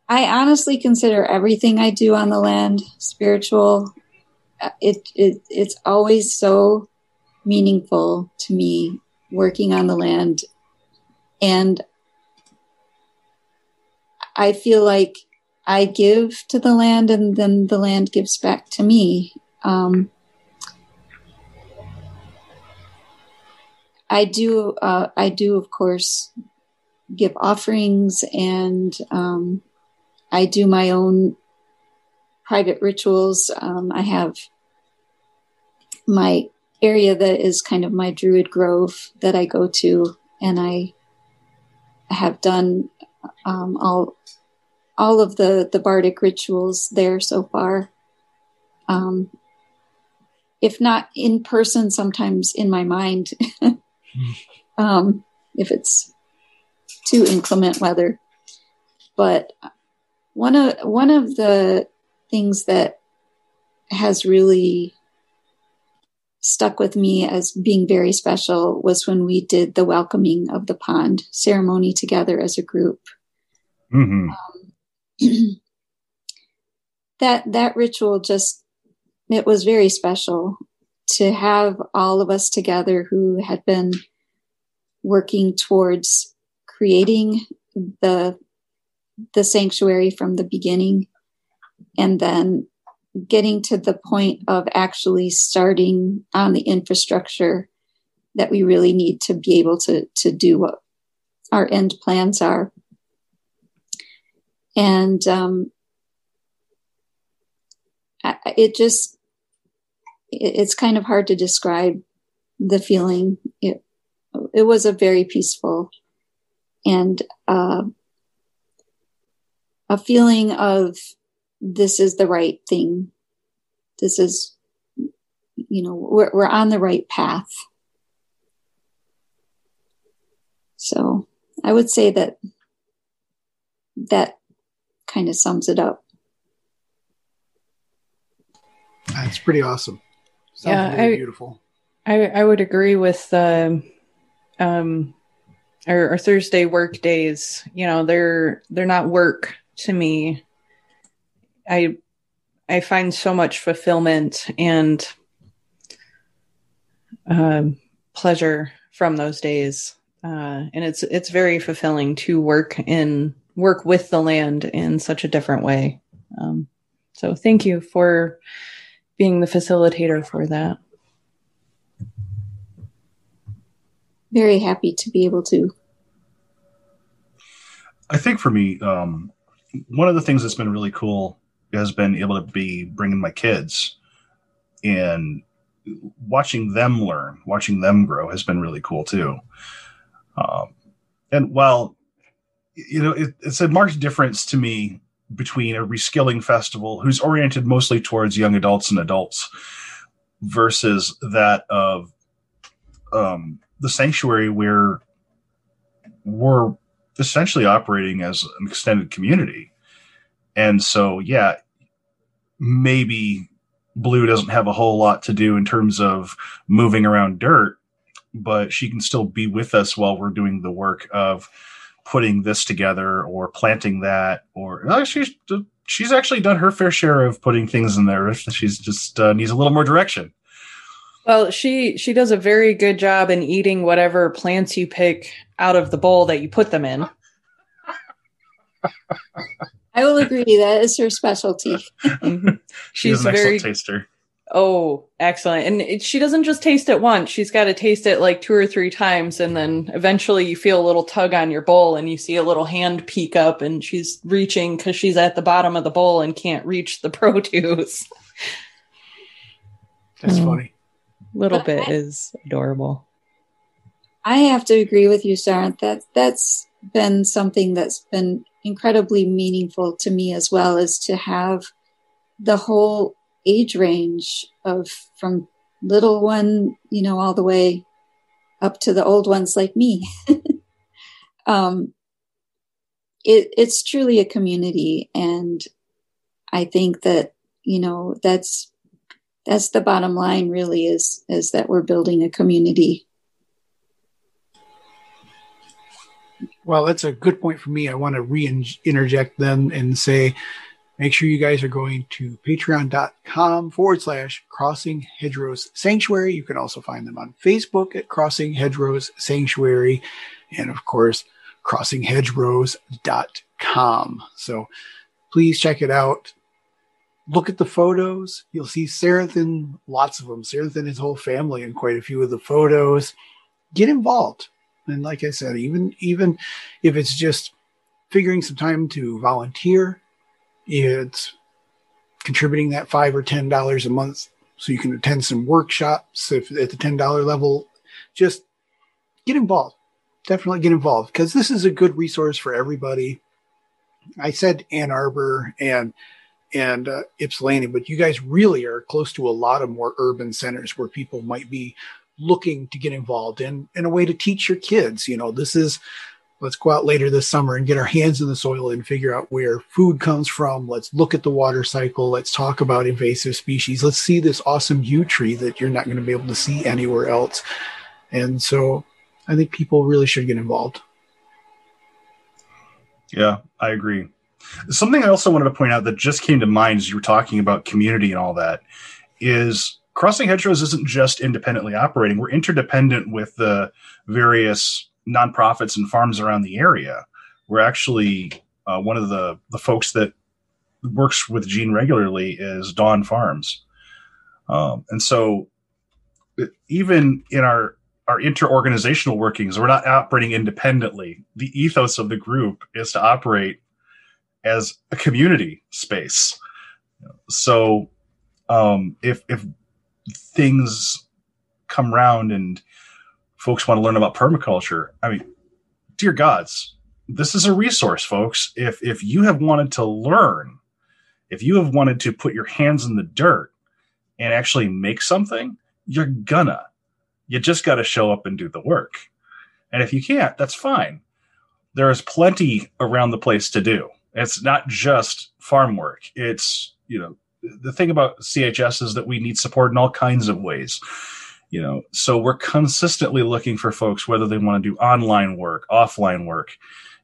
I honestly consider everything I do on the land spiritual it, it it's always so meaningful to me working on the land and I feel like I give to the land and then the land gives back to me. Um, I do, uh, I do, of course, give offerings and um, I do my own private rituals. Um, I have my area that is kind of my druid grove that I go to, and I have done um, all all of the the bardic rituals there so far. Um, if not in person, sometimes in my mind, um, if it's too inclement weather. But one of one of the things that has really stuck with me as being very special was when we did the welcoming of the pond ceremony together as a group. Mm-hmm. Um, that that ritual just it was very special to have all of us together who had been working towards creating the the sanctuary from the beginning and then getting to the point of actually starting on the infrastructure that we really need to be able to to do what our end plans are. And um, it just it's kind of hard to describe the feeling. It it was a very peaceful and uh, a feeling of this is the right thing. This is, you know, we're, we're on the right path. So I would say that that kind of sums it up. That's pretty awesome. Sounds yeah, I, beautiful. I, I would agree with the um our, our Thursday work days. You know, they're they're not work to me. I I find so much fulfillment and um, pleasure from those days, uh, and it's it's very fulfilling to work in work with the land in such a different way. Um, so thank you for being the facilitator for that. Very happy to be able to. I think for me, um, one of the things that's been really cool has been able to be bringing my kids and watching them learn, watching them grow has been really cool too. Um, and while you know it, it's a marked difference to me between a reskilling festival who's oriented mostly towards young adults and adults versus that of um, the sanctuary where we're essentially operating as an extended community. And so, yeah, maybe Blue doesn't have a whole lot to do in terms of moving around dirt, but she can still be with us while we're doing the work of putting this together or planting that or she's she's actually done her fair share of putting things in there. She's just uh, needs a little more direction. Well she she does a very good job in eating whatever plants you pick out of the bowl that you put them in i will agree that is her specialty mm-hmm. she's very taster Oh, excellent. And it, she doesn't just taste it once. She's got to taste it like two or three times. And then eventually you feel a little tug on your bowl and you see a little hand peek up and she's reaching because she's at the bottom of the bowl and can't reach the produce. That's mm. funny. Little bit I, is adorable. I have to agree with you, Sarenth. That that's been something that's been incredibly meaningful to me as well as to have the whole age range of from little one, you know, all the way up to the old ones like me. um, it, it's truly a community. And I think that, you know, that's, that's the bottom line really is, is that we're building a community. Well, that's a good point for me. I want to re-interject then and say, Make sure you guys are going to patreon.com forward slash crossing hedgerows sanctuary. You can also find them on Facebook at crossing hedgerows sanctuary and of course crossinghedgerows.com. So please check it out. Look at the photos. You'll see Sarathan, lots of them, Sarathan and his whole family and quite a few of the photos. Get involved. And like I said, even even if it's just figuring some time to volunteer, it's contributing that five or ten dollars a month so you can attend some workshops if at the ten dollar level. Just get involved. Definitely get involved because this is a good resource for everybody. I said Ann Arbor and and uh, Ypsilanti, but you guys really are close to a lot of more urban centers where people might be looking to get involved in in a way to teach your kids. You know, this is let's go out later this summer and get our hands in the soil and figure out where food comes from. Let's look at the water cycle. Let's talk about invasive species. Let's see this awesome yew tree that you're not going to be able to see anywhere else. And so I think people really should get involved. Yeah, I agree. Something I also wanted to point out that just came to mind as you were talking about community and all that is Crossing Hedgerows isn't just independently operating. We're interdependent with the various nonprofits and farms around the area. We're actually uh, one of the the folks that works with Jean regularly is Dawn Farms, um, and so even in our our interorganizational workings, we're not operating independently. The ethos of the group is to operate as a community space. So um, if if things come around and folks want to learn about permaculture, I mean, dear gods, this is a resource, folks. If if you have wanted to learn, if you have wanted to put your hands in the dirt and actually make something, you're gonna. You just got to show up and do the work. And if you can't, that's fine. There is plenty around the place to do. It's not just farm work. It's, you know, the thing about CHS is that we need support in all kinds of ways you know? So we're consistently looking for folks whether they want to do online work offline work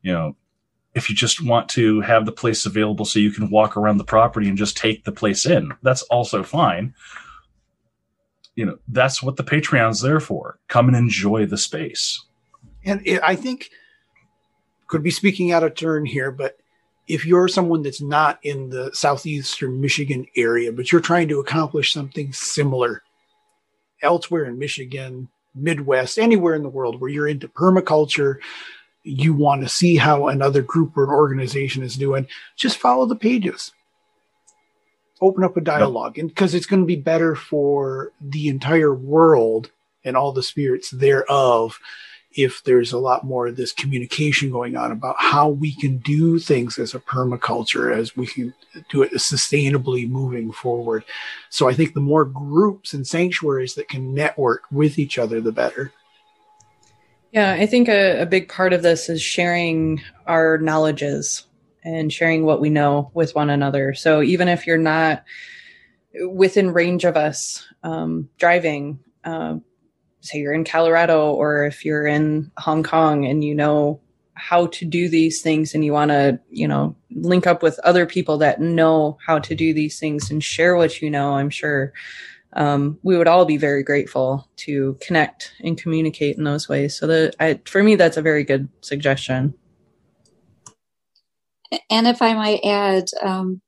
you know? If you just want to have the place available so you can walk around the property and just take the place in that's also fine. You know that's what the patreon's there for. Come and enjoy the space. And it, i think could be speaking out of turn here but if you're someone that's not in the southeastern michigan area but you're trying to accomplish something similar elsewhere in Michigan, Midwest, anywhere in the world where you're into permaculture, you want to see how another group or an organization is doing, just follow the pages. Open up a dialogue, and because it's going to be better for the entire world and all the spirits thereof if there's a lot more of this communication going on about how we can do things as a permaculture, as we can do it sustainably moving forward. So I think the more groups and sanctuaries that can network with each other, the better. Yeah, I think a, a big part of this is sharing our knowledges and sharing what we know with one another. So even if you're not within range of us um, driving, uh, say you're in Colorado or if you're in Hong Kong and you know how to do these things and you want to, you know, link up with other people that know how to do these things and share what you know, I'm sure um, we would all be very grateful to connect and communicate in those ways. So that I, for me, that's a very good suggestion. And if I might add, um,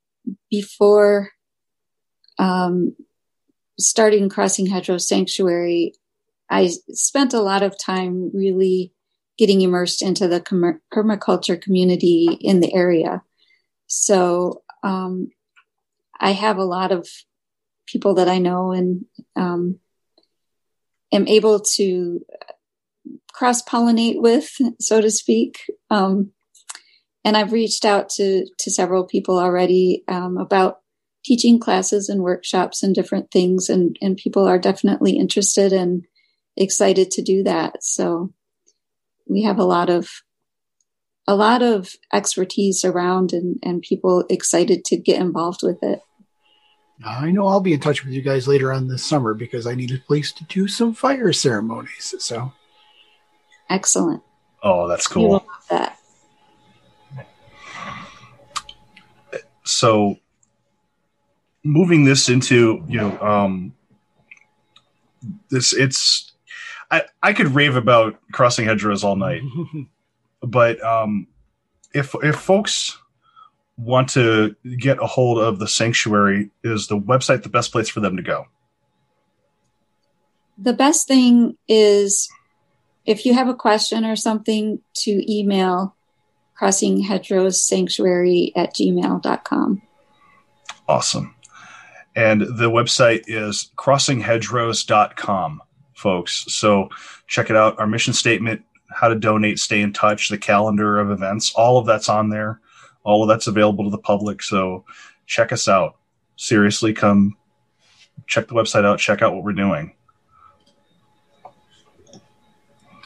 before um, starting Crossing Hedgerow Sanctuary, I spent a lot of time really getting immersed into the permaculture community in the area. So um, I have a lot of people that I know and um, am able to cross pollinate with, so to speak. Um, and I've reached out to to several people already um, about teaching classes and workshops and different things, and and people are definitely interested and excited to do that. So we have a lot of a lot of expertise around and, and people excited to get involved with it. I know I'll be in touch with you guys later on this summer because I need a place to do some fire ceremonies. So excellent. Oh, that's cool. that. So moving this into, you know, um this it's I, I could rave about crossing hedgerows all night, but um, if if folks want to get a hold of the sanctuary, is the website the best place for them to go? The best thing is if you have a question or something to email crossing hedgerows sanctuary at gmail.com. Awesome. And the website is crossinghedgerows.com folks. So check it out. Our mission statement, how to donate, stay in touch, the calendar of events, all of that's on there. All of that's available to the public. So check us out. Seriously, come check the website out, check out what we're doing.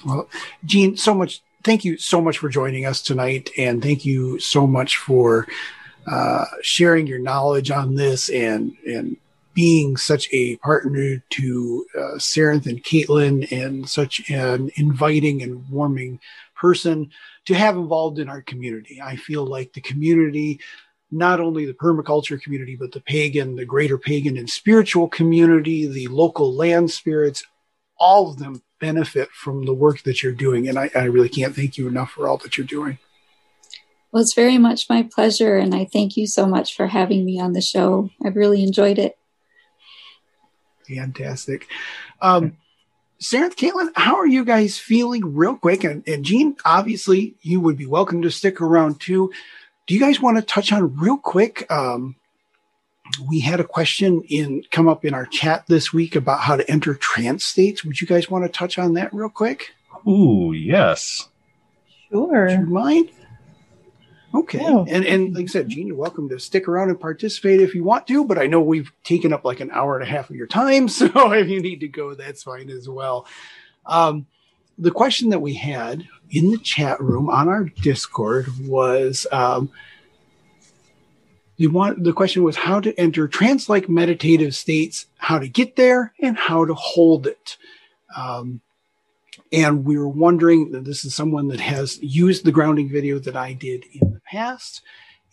Well, Jean, so much. Thank you so much for joining us tonight, and thank you so much for uh, sharing your knowledge on this and and being such a partner to uh, Sarenth and Caitlin and such an inviting and warming person to have involved in our community. I feel like the community, not only the permaculture community, but the pagan, the greater pagan and spiritual community, the local land spirits, all of them benefit from the work that you're doing. And I, I really can't thank you enough for all that you're doing. Well, it's very much my pleasure. And I thank you so much for having me on the show. I've really enjoyed it. Fantastic. Um, Sarenth, Caitlin, how are you guys feeling real quick? And, and Jean, obviously, you would be welcome to stick around too. Do you guys want to touch on real quick? Um, we had a question in come up in our chat this week about how to enter trance states. Would you guys want to touch on that real quick? Ooh, yes. Sure. Would you mind? Okay. Yeah. And and like I said, Jean, you're welcome to stick around and participate if you want to, but I know we've taken up like an hour and a half of your time. So if you need to go, that's fine as well. Um, the question that we had in the chat room on our Discord was um, you want the question was how to enter trance-like meditative states, how to get there, and how to hold it. Um, and we were wondering that this is someone that has used the grounding video that I did in the past,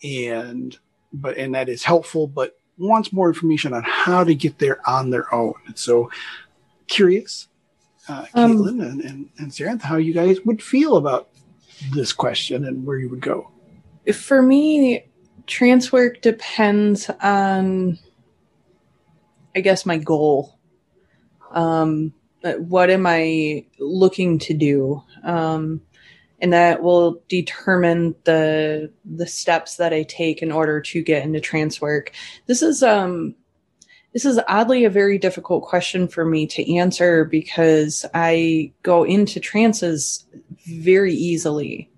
and but and that is helpful, but wants more information on how to get there on their own. And So curious, uh, um, Caitlin and, and, and Sarenth, how you guys would feel about this question and where you would go. For me, trance work depends on, I guess, my goal. Um, what am I looking to do? Um, and that will determine the the steps that I take in order to get into trance work. This is um this is oddly a very difficult question for me to answer because I go into trances very easily.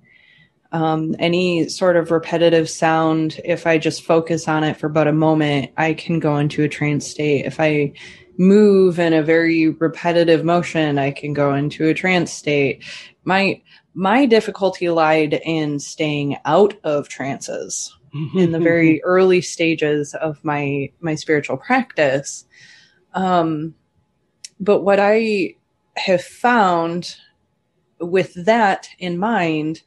Um, any sort of repetitive sound, if I just focus on it for but a moment, I can go into a trance state. If I move in a very repetitive motion, I can go into a trance state. My my difficulty lied in staying out of trances in the very early stages of my my spiritual practice. Um, but what I have found with that in mind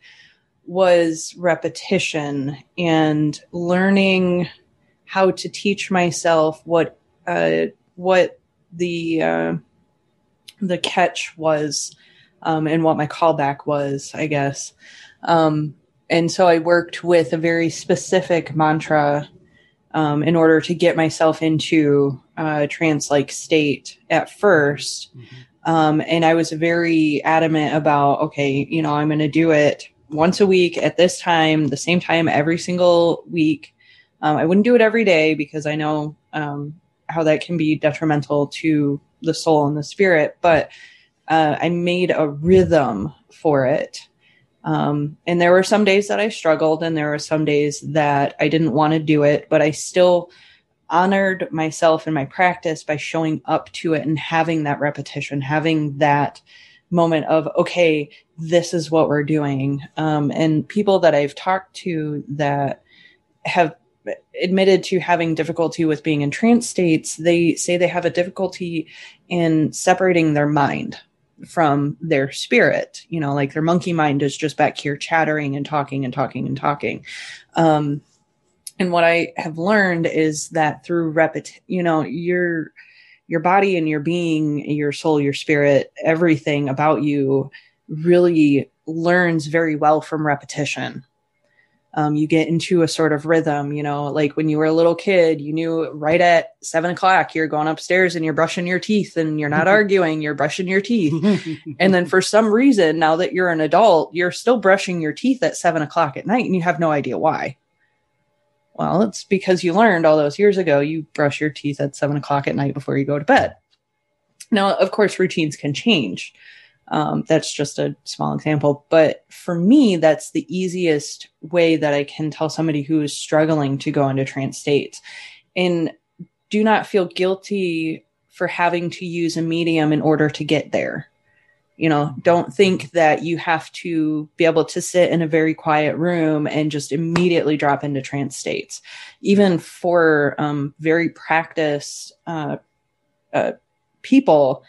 was repetition and learning how to teach myself what uh, what the uh, the catch was um, and what my callback was, I guess. Um, and so I worked with a very specific mantra um, in order to get myself into a trance like state at 1st mm-hmm. um, and I was very adamant about, okay, you know, I'm going to do it once a week at this time, the same time every single week. Um, I wouldn't do it every day because I know um, how that can be detrimental to the soul and the spirit, but uh, I made a rhythm for it. Um, and there were some days that I struggled, and there were some days that I didn't want to do it, but I still honored myself in my practice by showing up to it and having that repetition, having that moment of, okay, this is what we're doing. Um, and people that I've talked to that have admitted to having difficulty with being in trance states, they say they have a difficulty in separating their mind from their spirit. You know like their monkey mind is just back here chattering and talking and talking and talking. Um and what i have learned is that through repetition, you know your your body and your being your soul your spirit everything about you really learns very well from repetition um, you get into a sort of rhythm, you know, like when you were a little kid, you knew right at seven o'clock, you're going upstairs and you're brushing your teeth and you're not arguing, you're brushing your teeth. and then for some reason, now that you're an adult, you're still brushing your teeth at seven o'clock at night and you have no idea why. Well, it's because you learned all those years ago you brush your teeth at seven o'clock at night before you go to bed. Now, of course, routines can change. Um, that's just a small example. But for me, that's the easiest way that I can tell somebody who is struggling to go into trance states. And do not feel guilty for having to use a medium in order to get there. You know, don't think that you have to be able to sit in a very quiet room and just immediately drop into trance states. Even for um, very practiced uh, uh, people,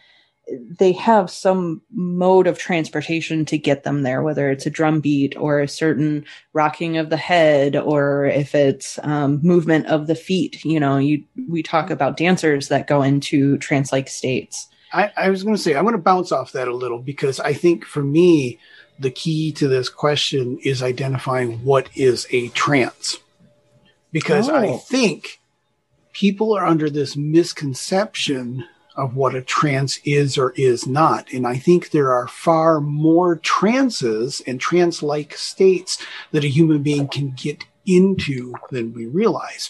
they have some mode of transportation to get them there, whether it's a drum beat or a certain rocking of the head, or if it's um, movement of the feet. You know, you we talk about dancers that go into trance-like states. I, I was going to say I'm going to bounce off that a little because I think for me the key to this question is identifying what is a trance, because oh. I think people are under this misconception of what a trance is or is not. And I think there are far more trances and trance like states that a human being can get into than we realize.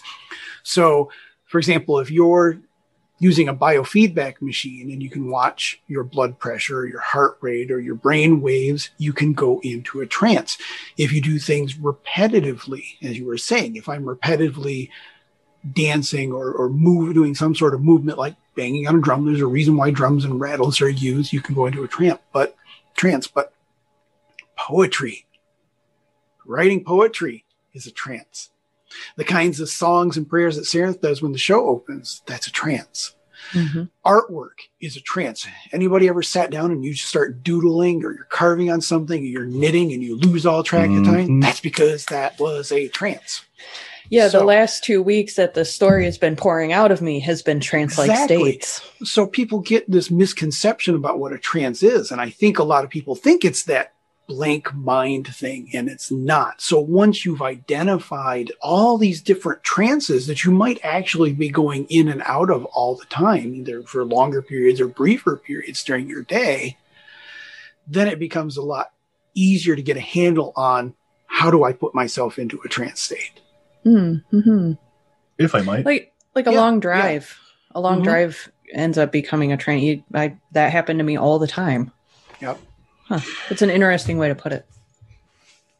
So, for example, if you're using a biofeedback machine and you can watch your blood pressure, your heart rate, or your brain waves, you can go into a trance. If you do things repetitively, as you were saying, if I'm repetitively dancing or, or move, doing some sort of movement like banging on a drum. There's a reason why drums and rattles are used. You can go into a trance, but trance, but poetry, writing poetry is a trance. The kinds of songs and prayers that Sarenth does when the show opens, that's a trance. Mm-hmm. Artwork is a trance. Anybody ever sat down and you just start doodling or you're carving on something or you're knitting and you lose all track mm-hmm. of time? That's because that was a trance. Yeah, so, the last two weeks that the story has been pouring out of me has been trance like exactly. states. So people get this misconception about what a trance is. And I think a lot of people think it's that blank mind thing, and it's not. So once you've identified all these different trances that you might actually be going in and out of all the time, either for longer periods or briefer periods during your day, then it becomes a lot easier to get a handle on how do I put myself into a trance state. Mm-hmm. If I might, like like a yeah, long drive. Yeah. A long mm-hmm. drive ends up becoming a train. I, that happened to me all the time. Yep. Huh. It's an interesting way to put it.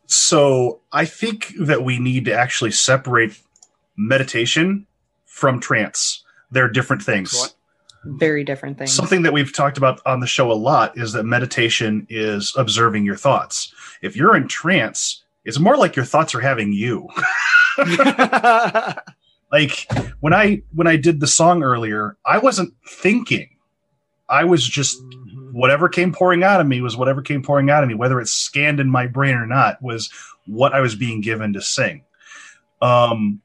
So I think that we need to actually separate meditation from trance. They're different things. Very different things. Something that we've talked about on the show a lot is that meditation is observing your thoughts. If you're in trance, it's more like your thoughts are having you. like when I when I did the song earlier, I wasn't thinking. I was just mm-hmm. whatever came pouring out of me was whatever came pouring out of me, whether it's scanned in my brain or not, was what I was being given to sing. Um,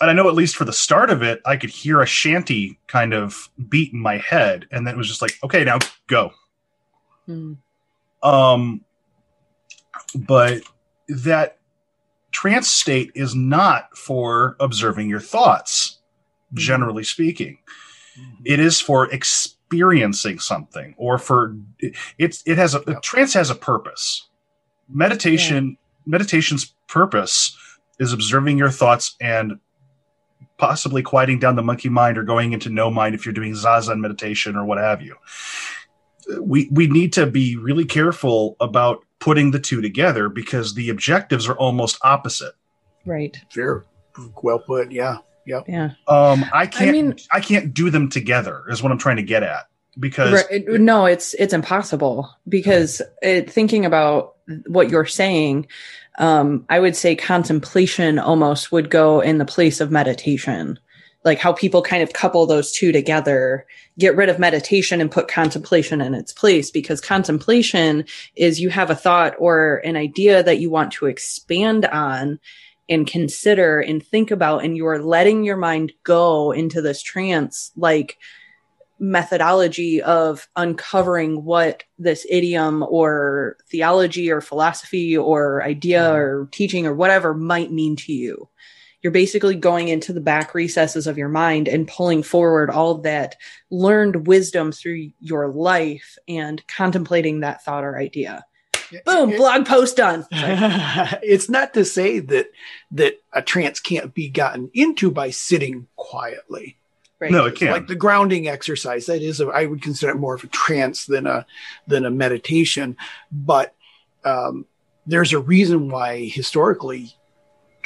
and I know at least for the start of it, I could hear a shanty kind of beat in my head, and then it was just like, okay, now go. Mm. Um, but that trance state is not for observing your thoughts, mm-hmm. generally speaking. Mm-hmm. It is for experiencing something, or for it's it has a, a trance has a purpose. Meditation yeah. meditation's purpose is observing your thoughts and possibly quieting down the monkey mind or going into no mind if you're doing zazen meditation or what have you. We we need to be really careful about putting the two together because the objectives are almost opposite. Right. Fair. Well put. Yeah. Yep. Yeah. Um, I can't. I, mean, I can't do them together. Is what I'm trying to get at. Because right, no, it's it's impossible. Because it, thinking about what you're saying, um, I would say contemplation almost would go in the place of meditation. Like how people kind of couple those two together, get rid of meditation and put contemplation in its place because contemplation is you have a thought or an idea that you want to expand on and consider and think about, and you're letting your mind go into this trance like methodology of uncovering what this idiom or theology or philosophy or idea mm-hmm. or teaching or whatever might mean to you. You're basically going into the back recesses of your mind and pulling forward all of that learned wisdom through your life and contemplating that thought or idea. Boom, it, blog post done. it's not to say that that a trance can't be gotten into by sitting quietly. Right. No, it can't. Like the grounding exercise, that is, a, I would consider it more of a trance than a than a meditation. But um, there's a reason why historically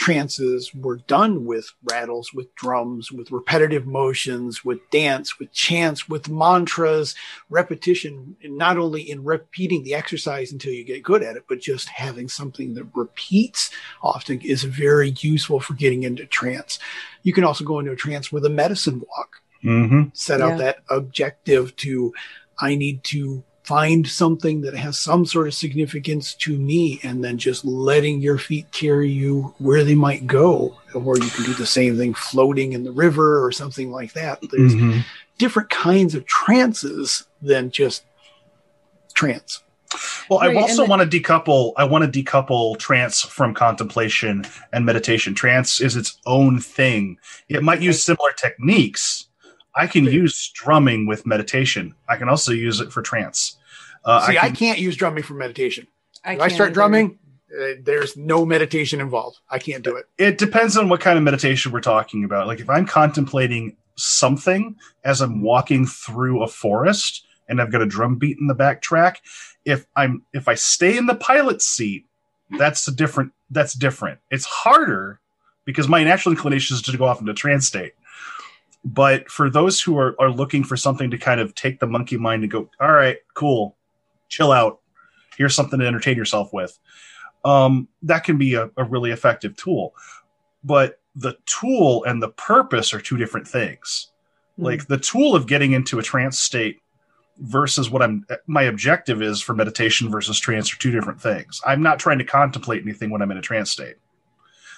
trances were done with rattles, with drums, with repetitive motions, with dance, with chants, with mantras, repetition, not only in repeating the exercise until you get good at it, but just having something that repeats often is very useful for getting into trance. You can also go into a trance with a medicine walk. Mm-hmm. Set out yeah. that objective to, I need to find something that has some sort of significance to me and then just letting your feet carry you where they might go or you can do the same thing floating in the river or something like that there's mm-hmm. different kinds of trances than just trance well, right, I also then, want to decouple. I want to decouple trance from contemplation and meditation. Trance is its own thing. It might use similar techniques, I can use drumming with meditation. I can also use it for trance. Uh, See, I, can, not use drumming for meditation. I, if I start drumming, uh, there's no meditation involved. I can't do it. It depends on what kind of meditation we're talking about. Like if I'm contemplating something as I'm walking through a forest and I've got a drum beat in the backtrack, if I'm if I stay in the pilot seat, that's a different that's different. It's harder because my natural inclination is to go off into trance state. But for those who are, are looking for something to kind of take the monkey mind and go, all right, cool, chill out. Here's something to entertain yourself with. Um, that can be a, a really effective tool. But the tool and the purpose are two different things. Mm. Like the tool of getting into a trance state versus what I'm my objective is for meditation versus trance are two different things. I'm not trying to contemplate anything when I'm in a trance state.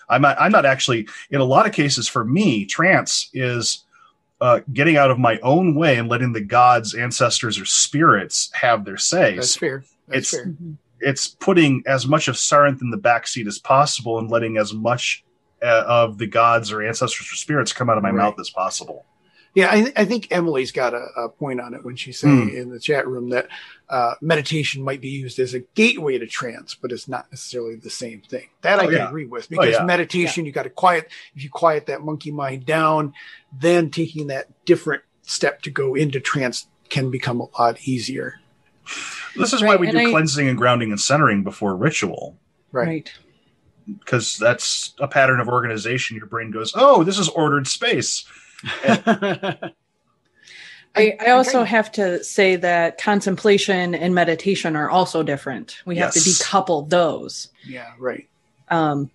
I'm not, I'm not actually in a lot of cases for me trance is uh, getting out of my own way and letting the gods, ancestors, or spirits have their say. That's fair. That's it's fair. It's putting as much of Sarenth in the backseat as possible and letting as much uh, of the gods or ancestors or spirits come out of my right. mouth as possible. Yeah, I, I think Emily's got a, a, point on it when she's saying mm. in the chat room that uh, meditation might be used as a gateway to trance, but it's not necessarily the same thing. That oh, I can yeah. agree with oh, because oh, yeah. meditation, yeah. you got to quiet. If you quiet that monkey mind down, then taking that different step to go into trance can become a lot easier. This is right, why we do I, cleansing and grounding and centering before ritual. Right. Because that's a pattern of organization. Your brain goes, oh, this is ordered space. I, I, also have to say that contemplation and meditation are also different. We have to decouple those. Yeah, right. Um,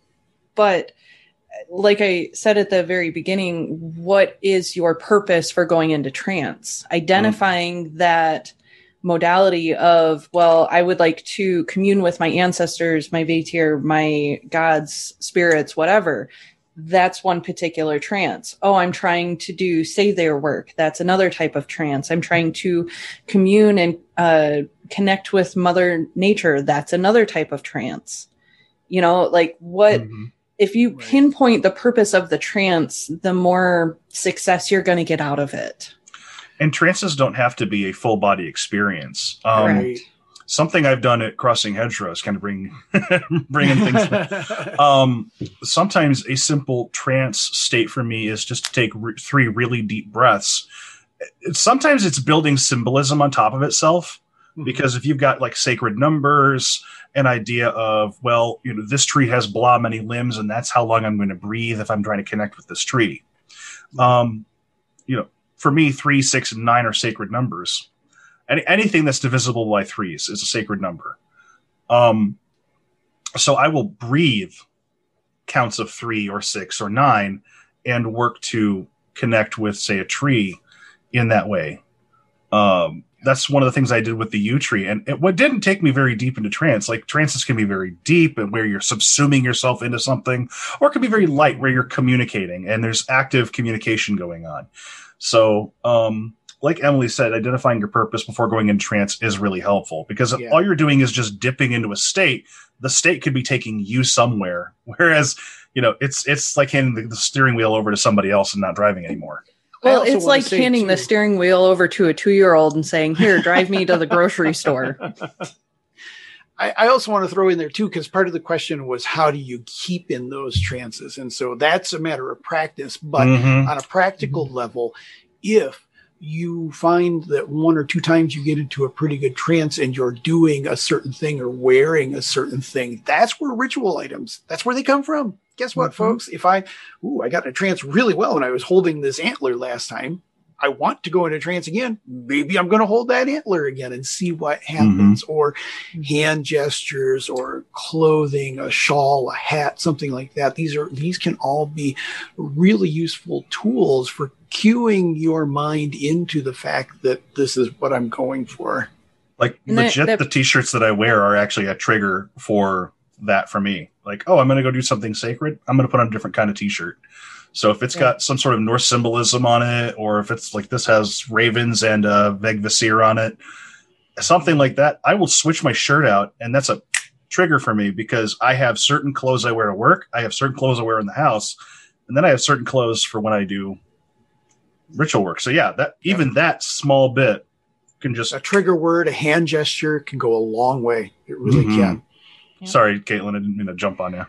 but like I said at the very beginning, what is your purpose for going into trance? Identifying mm. that modality of, well, I would like to commune with my ancestors, my vaettir, my gods, spirits, whatever. That's one particular trance. Oh, I'm trying to do seidr work. That's another type of trance. I'm trying to commune and uh, connect with Mother Nature. That's another type of trance. You know, like what. Mm-hmm if you right. pinpoint the purpose of the trance, the more success you're going to get out of it. And trances don't have to be a full body experience. Um, right. Something I've done at Crossing Hedgerows, kind of bring bringing things. um, sometimes a simple trance state for me is just to take re- three really deep breaths. Sometimes it's building symbolism on top of itself mm-hmm. because if you've got like sacred numbers an idea of well you know this tree has blah many limbs and that's how long i'm going to breathe if i'm trying to connect with this tree um you know for me three six and nine are sacred numbers Any, anything that's divisible by threes is a sacred number um so i will breathe counts of three or six or nine and work to connect with say a tree in that way um that's one of the things I did with the yew tree. And it, what didn't take me very deep into trance, like trances can be very deep and where you're subsuming yourself into something, or it can be very light where you're communicating and there's active communication going on. So, um, like Emily said, identifying your purpose before going in trance is really helpful because yeah. all you're doing is just dipping into a state. The state could be taking you somewhere, whereas you know it's it's like handing the, the steering wheel over to somebody else and not driving anymore. Well, it's like handing too, the steering wheel over to a two year old and saying, Here, drive me to the grocery store. I, I, also want to throw in there too, because part of the question was how do you keep in those trances? And so that's a matter of practice. But mm-hmm. on a practical mm-hmm. level, if you find that one or two times you get into a pretty good trance and you're doing a certain thing or wearing a certain thing, that's where ritual items, that's where they come from guess what, mm-hmm. folks? If I, ooh, I got a trance really well when I was holding this antler last time. I want to go into trance again. Maybe I'm going to hold that antler again and see what happens, mm-hmm. or hand gestures, or clothing, a shawl, a hat, something like that. These are these can all be really useful tools for cueing your mind into the fact that this is what I'm going for. Like legit, the t-shirts that I wear are actually a trigger for that for me. Like, oh, I'm going to go do something sacred. I'm going to put on a different kind of t-shirt. So if it's yeah. got some sort of Norse symbolism on it, or if it's like this has ravens and uh, Vegvisir on it, something like that, I will switch my shirt out, and that's a trigger for me because I have certain clothes I wear to work, I have certain clothes I wear in the house, and then I have certain clothes for when I do ritual work. So yeah, that even yeah. that small bit can just a trigger word, a hand gesture can go a long way. It really mm-hmm. can. Sorry, Caitlin, I didn't mean to jump on you.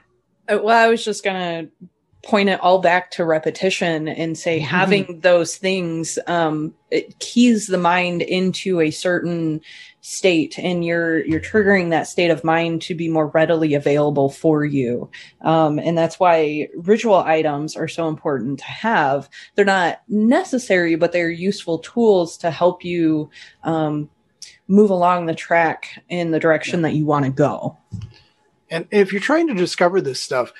Uh, well, I was just gonna point it all back to repetition and say mm-hmm. having those things um, it keys the mind into a certain state and you're you're triggering that state of mind to be more readily available for you um, and that's why ritual items are so important to have they're not necessary but they're useful tools to help you um, move along the track in the direction that you want to go and if you're trying to discover this stuff,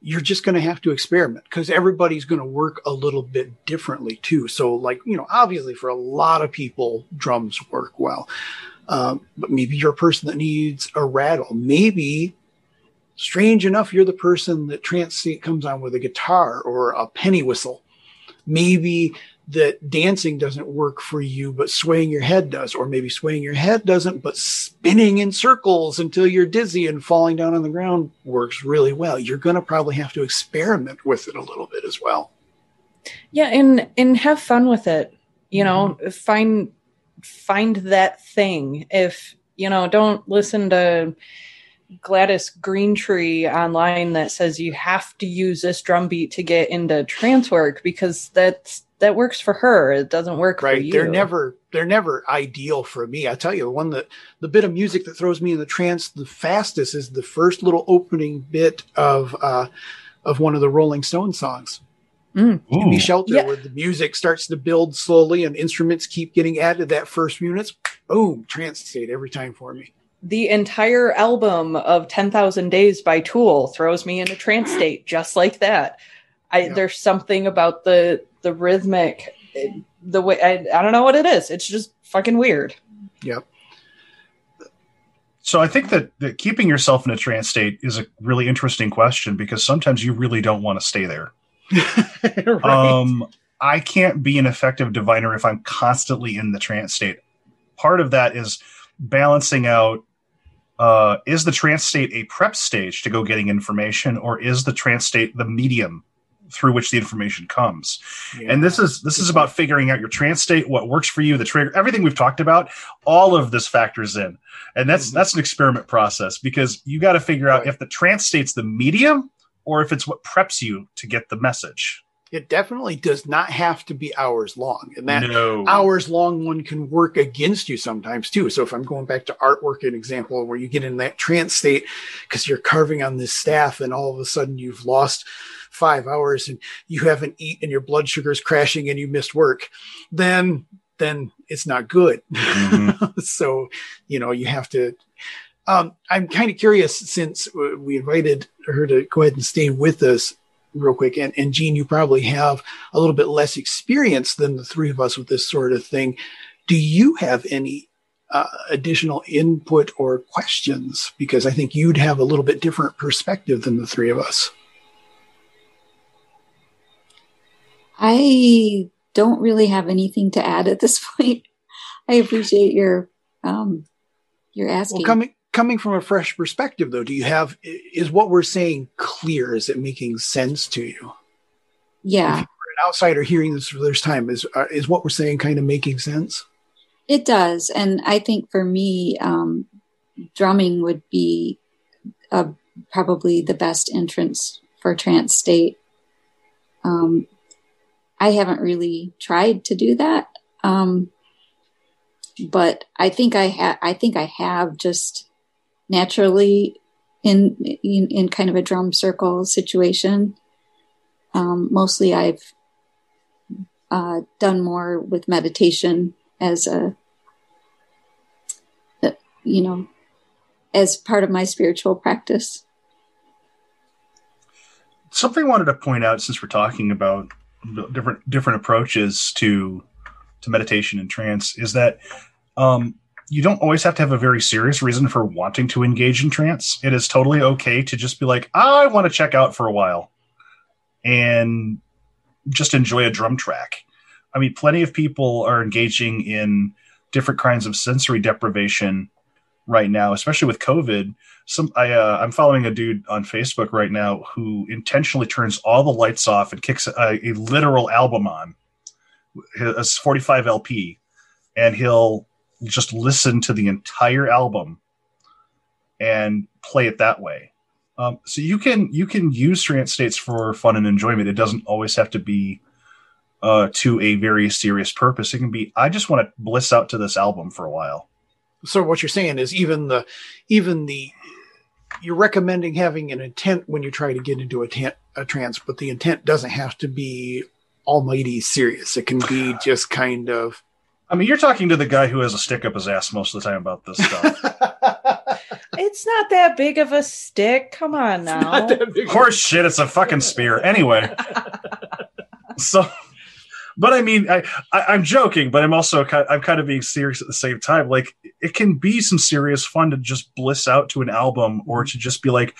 you're just going to have to experiment because everybody's going to work a little bit differently too. So, like, you know, obviously for a lot of people, drums work well. Um, but maybe you're a person that needs a rattle. Maybe, strange enough, you're the person that trance comes on with a guitar or a penny whistle. Maybe that dancing doesn't work for you, but swaying your head does, or maybe swaying your head doesn't, but spinning in circles until you're dizzy and falling down on the ground works really well. You're going to probably have to experiment with it a little bit as well. Yeah, and and have fun with it. You know, mm-hmm. find find that thing. If you know, don't listen to Gladys Greentree online that says you have to use this drum beat to get into trance work because that's that works for her. It doesn't work right. for you. They're never they're never ideal for me. I tell you, the one that the bit of music that throws me in the trance the fastest is the first little opening bit of uh of one of the Rolling Stone songs. Mm. Give me shelter yeah. where the music starts to build slowly and instruments keep getting added that first few minutes. Boom, trance state every time for me the entire album of 10,000 Days by Tool throws me in a trance state just like that. I yeah. there's something about the the rhythmic the way I, I don't know what it is. It's just fucking weird. Yep. So I think that, that keeping yourself in a trance state is a really interesting question because sometimes you really don't want to stay there. right. Um I can't be an effective diviner if I'm constantly in the trance state. Part of that is balancing out uh, is the trance state a prep stage to go getting information, or is the trance state the medium through which the information comes? Yeah. And this is this is about figuring out your trance state, what works for you, the trigger, everything we've talked about. All of this factors in, and that's mm-hmm. that's an experiment process because you got to figure out right. if the trance state's the medium or if it's what preps you to get the message it definitely does not have to be hours long and that no. hours long one can work against you sometimes too so if i'm going back to artwork an example where you get in that trance state because you're carving on this staff and all of a sudden you've lost five hours and you haven't eaten and your blood sugar is crashing and you missed work then then it's not good mm-hmm. so you know you have to um, i'm kind of curious since we invited her to go ahead and stay with us real quick. And, and Jean, you probably have a little bit less experience than the three of us with this sort of thing. Do you have any uh, additional input or questions? Because I think you'd have a little bit different perspective than the three of us. I don't really have anything to add at this point. I appreciate your um, your asking. Well, coming coming from a fresh perspective though do you have is what we're saying clear? Is it making sense to you? Yeah. An outsider hearing this for the first time is uh, is what we're saying kind of making sense? It does. And i think for me um, drumming would be uh, probably the best entrance for trance state. Um, i haven't really tried to do that. Um, but i think i i think i have just naturally in, in, in kind of a drum circle situation. Um, mostly, I've uh, done more with meditation as a, you know, as part of my spiritual practice. Something I wanted to point out since we're talking about different different approaches to to meditation and trance is that um, you don't always have to have a very serious reason for wanting to engage in trance. It is totally okay to just be like, I want to check out for a while and just enjoy a drum track. I mean, plenty of people are engaging in different kinds of sensory deprivation right now, especially with COVID. Some I uh, I'm following a dude on Facebook right now who intentionally turns all the lights off and kicks a, a literal album on, a 45 LP, and he'll just listen to the entire album and play it that way. Um, so you can you can use trance states for fun and enjoyment. It doesn't always have to be uh, to a very serious purpose. It can be I just want to bliss out to this album for a while. So what you're saying is even the even the you're recommending having an intent when you try to get into a, tent, a trance, but the intent doesn't have to be almighty serious. It can be just kind of I mean, you're talking to the guy who has a stick up his ass most of the time about this stuff. it's not that big of a stick. Come on now. Horse shit, it's a fucking spear. Anyway. so but I mean, I, I am joking, but I'm also kind I'm kind of being serious at the same time. Like it can be some serious fun to just bliss out to an album or to just be like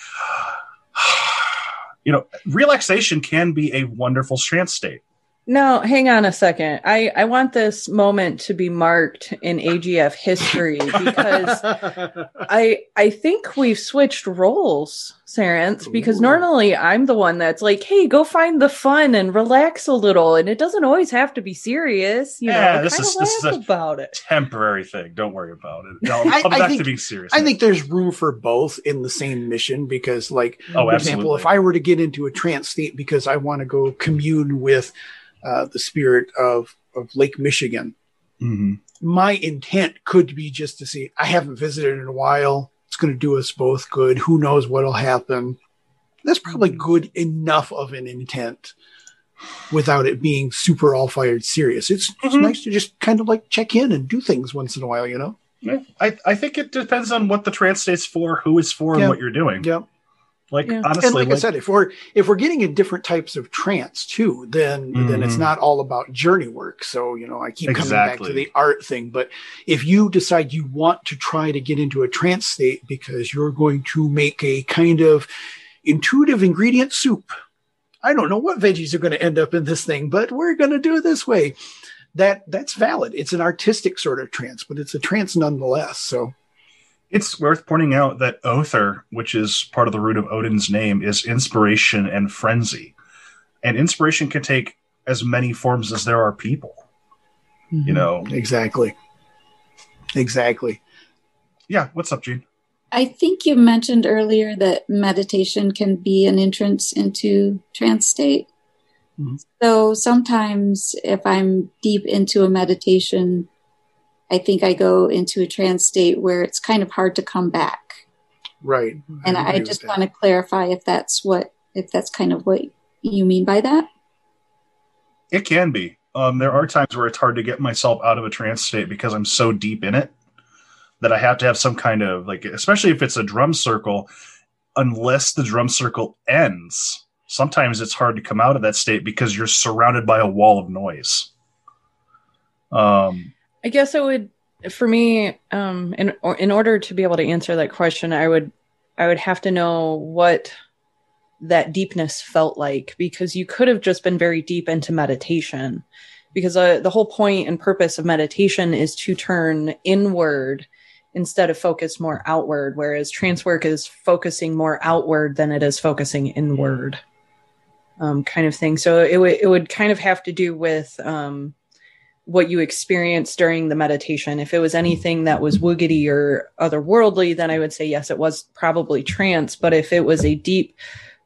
you know, relaxation can be a wonderful trance state. No, hang on a second. I, I want this moment to be marked in AGF history because I I think we've switched roles Sarenth, because Ooh. normally I'm the one that's like, hey, go find the fun and relax a little. And it doesn't always have to be serious. You yeah, know, this is, this is about it. temporary thing. Don't worry about it. No, I'll come I, back think, to being serious. I think there's room for both in the same mission because, like, oh, for absolutely. example, if I were to get into a trance state because I want to go commune with uh, the spirit of, of Lake Michigan, mm-hmm. my intent could be just to see, I haven't visited in a while it's going to do us both good. Who knows what'll happen? That's probably good enough of an intent without it being super all fired serious. It's, mm-hmm. it's nice to just kind of like check in and do things once in a while, you know? Yeah. I, I think it depends on what the trance state's for, who is for, yeah. and what you're doing. Yeah. Like yeah. honestly, and like, like, I said, if we're if we're getting in different types of trance too, then mm-hmm. then it's mm-hmm. not all about journey work. So you know, I keep exactly. coming back to the art thing. But if you decide you want to try to get into a trance state because you're going to make a kind of intuitive ingredient soup, I don't know what veggies are going to end up in this thing, but we're going to do it this way. That that's valid. It's an artistic sort of trance, but it's a trance nonetheless. So it's worth pointing out that Óðr, which is part of the root of Odin's name, is inspiration and frenzy. And inspiration can take as many forms as there are people. Mm-hmm. You know? Exactly. Exactly. Yeah. What's up, Jean? I think you mentioned earlier that meditation can be an entrance into trance state. Mm-hmm. So sometimes if I'm deep into a meditation, I think I go into a trance state where it's kind of hard to come back. Right. And I, I just want to clarify if that's what if that's kind of what you mean by that. It can be. Um, there are times where it's hard to get myself out of a trance state because I'm so deep in it that I have to have some kind of like, especially if it's a drum circle, unless the drum circle ends, sometimes it's hard to come out of that state because you're surrounded by a wall of noise. Um, I guess it would for me um in or, in order to be able to answer that question I would I would have to know what that deepness felt like because you could have just been very deep into meditation. Because uh, the whole point and purpose of meditation is to turn inward instead of focus more outward whereas trance work is focusing more outward than it is focusing inward um, kind of thing. So it, w- it would kind of have to do with um, what you experienced during the meditation. If it was anything that was woogity or otherworldly, then I would say yes, it was probably trance. But if it was a deep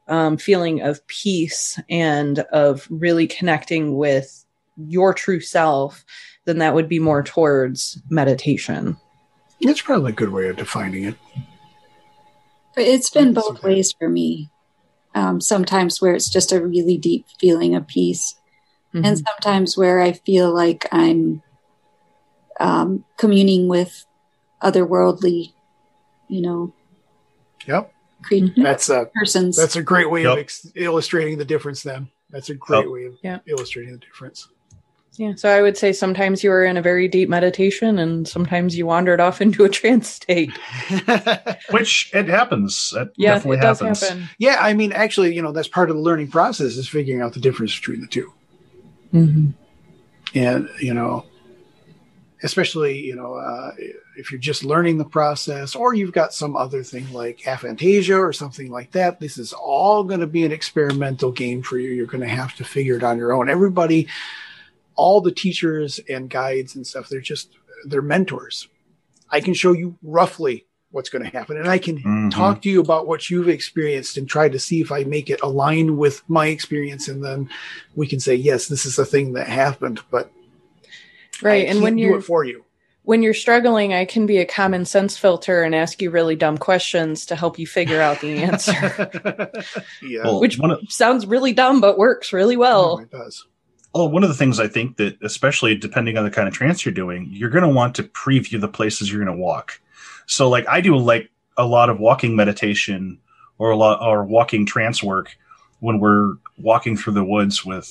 um, feeling of peace and of really connecting with your true self, then that would be more towards meditation. That's probably a good way of defining it. It's been both ways for me. Um, sometimes where it's just a really deep feeling of peace mm-hmm. and sometimes where I feel like I'm um, communing with otherworldly, you know. Yep. Mm-hmm. That's a persons. That's a great way yep. of ex- illustrating the difference. Then that's a great yep. way of yeah. illustrating the difference. Yeah, so I would say sometimes you were in a very deep meditation, and sometimes you wandered off into a trance state. Which it happens. It yeah, definitely it happens. Happen. Yeah, I mean, actually, you know, that's part of the learning process is figuring out the difference between the two. Mm-hmm. And, you know, especially, you know, uh, if you're just learning the process or you've got some other thing like aphantasia or something like that, this is all going to be an experimental game for you. You're going to have to figure it on your own. Everybody, all the teachers and guides and stuff, they're just, they're mentors. I can show you roughly what's going to happen. And I can mm-hmm. talk to you about what you've experienced and try to see if I make it align with my experience. And then we can say, yes, this is a thing that happened, but right. and when you're for you, when you're struggling, I can be a common sense filter and ask you really dumb questions to help you figure out the answer. yeah. Well, Which of, sounds really dumb, but works really well. it does. Oh, one of the things I think that, especially depending on the kind of trance you're doing, you're going to want to preview the places you're going to walk. So like I do like a lot of walking meditation or a lot or walking trance work when we're walking through the woods with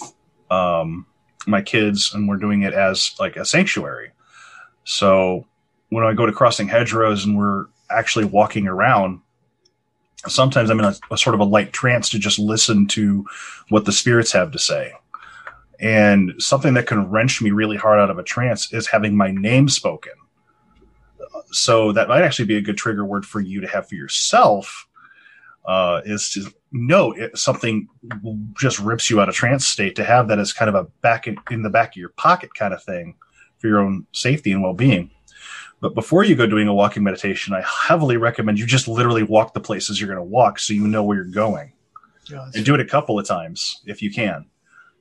um, my kids and we're doing it as like a sanctuary. So when I go to crossing hedgerows and we're actually walking around, sometimes I'm in a, a, sort of a light trance to just listen to what the spirits have to say. And something that can wrench me really hard out of a trance is having my name spoken so that might actually be a good trigger word for you to have for yourself uh, is to know if something just rips you out of trance state to have that as kind of a back in, in the back of your pocket kind of thing for your own safety and well-being. But before you go doing a walking meditation, I heavily recommend you just literally walk the places you're going to walk so you know where you're going. Yeah, and do it a couple of times if you can.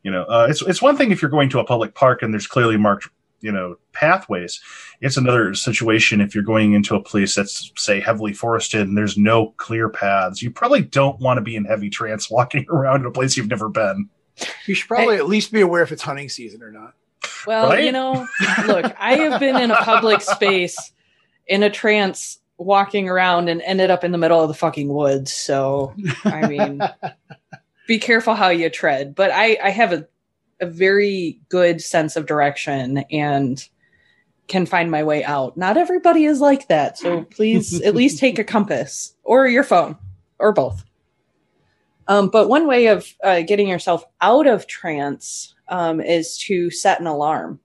You know, uh, it's it's one thing if you're going to a public park and there's clearly marked you know pathways. It's another situation if you're going into a place that's say heavily forested and there's no clear paths. You probably don't want to be in heavy trance walking around in a place you've never been. You should probably I, at least be aware if it's hunting season or not. Well, right? you know, look, I have been in a public space in a trance walking around and ended up in the middle of the fucking woods. So, I mean, be careful how you tread. But I, I have a, a very good sense of direction and can find my way out. Not everybody is like that. So please at least take a compass or your phone or both. Um, but one way of uh, getting yourself out of trance um, is to set an alarm.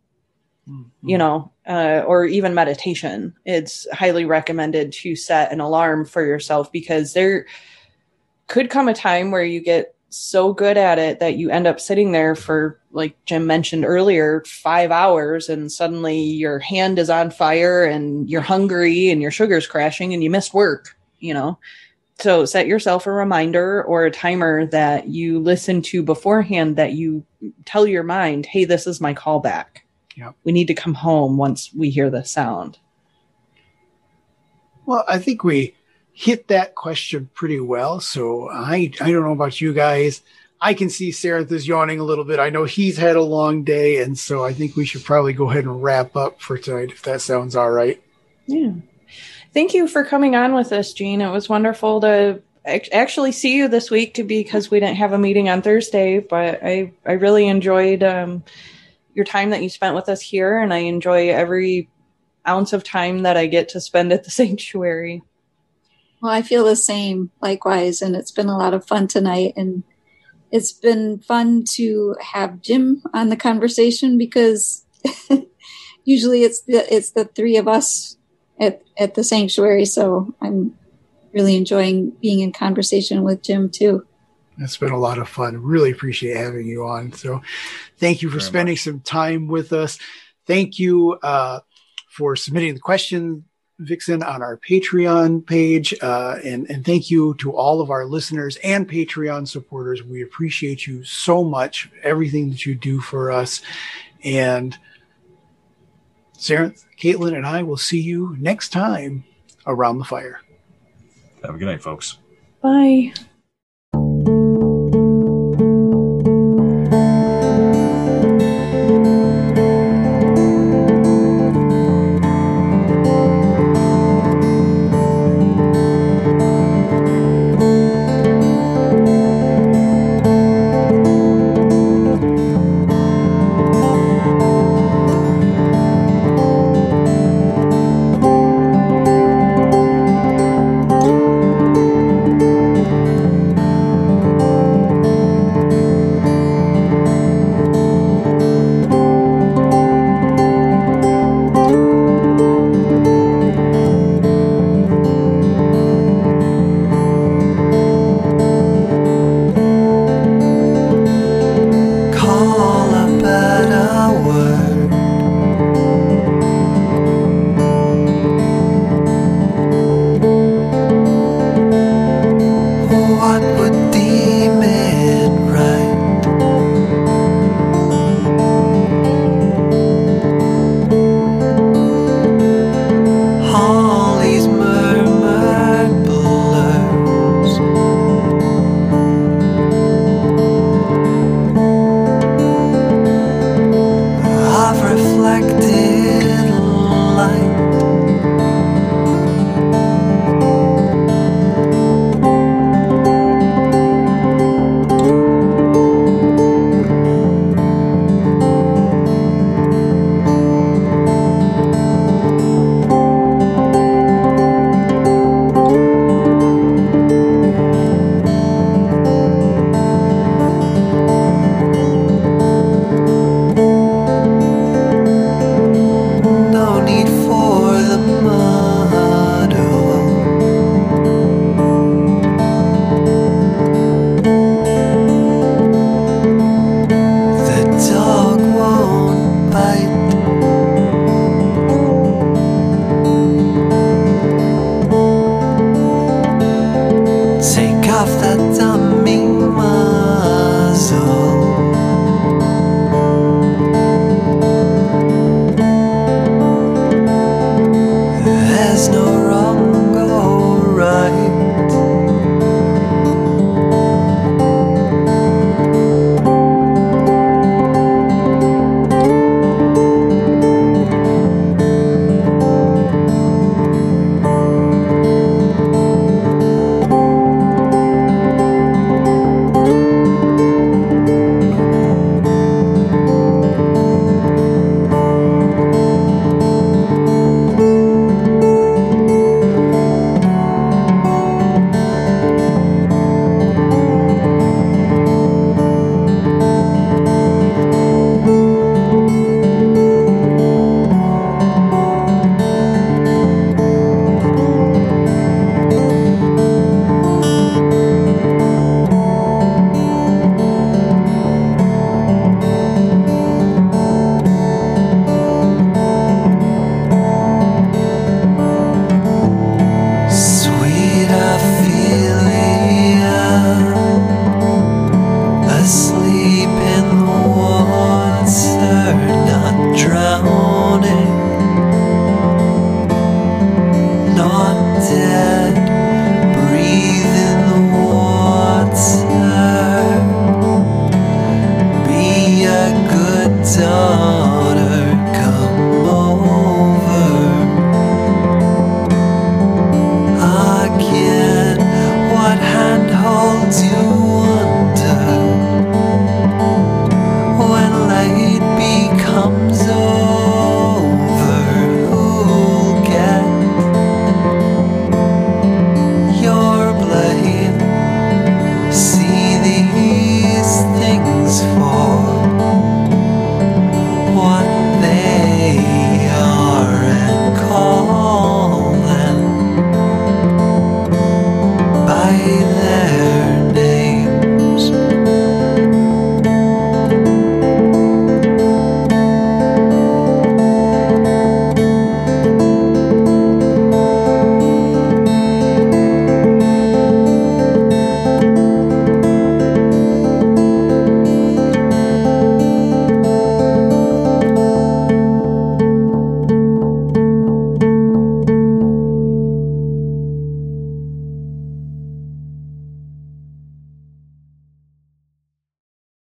Mm-hmm. You know, uh, or even meditation. It's highly recommended to set an alarm for yourself because there could come a time where you get so good at it that you end up sitting there for, like Jim mentioned earlier, five hours, and suddenly your hand is on fire and you're hungry and your sugar's crashing and you missed work. You know, so set yourself a reminder or a timer that you listen to beforehand that you tell your mind, hey, this is my callback. Yep. We need to come home once we hear the sound. Well, I think we hit that question pretty well. So I I don't know about you guys. I can see Sarenth is yawning a little bit. I know he's had a long day, and so I think we should probably go ahead and wrap up for tonight if that sounds all right. Yeah. Thank you for coming on with us, Jean. It was wonderful to actually see you this week because we didn't have a meeting on Thursday, but I, I really enjoyed um, your time that you spent with us here, and I enjoy every ounce of time that I get to spend at the sanctuary. Well, I feel the same likewise, and it's been a lot of fun tonight. And it's been fun to have Jim on the conversation because usually it's the it's the three of us at, at the sanctuary. So I'm really enjoying being in conversation with Jim too. It's been a lot of fun. Really appreciate having you on. So thank you for Very spending much. some time with us. Thank you uh, for submitting the question, Vixen, on our Patreon page. Uh, and, and thank you to all of our listeners and Patreon supporters. We appreciate you so much, everything that you do for us. And Sarenth, Caitlin, and I will see you next time around the fire. Have a good night, folks. Bye.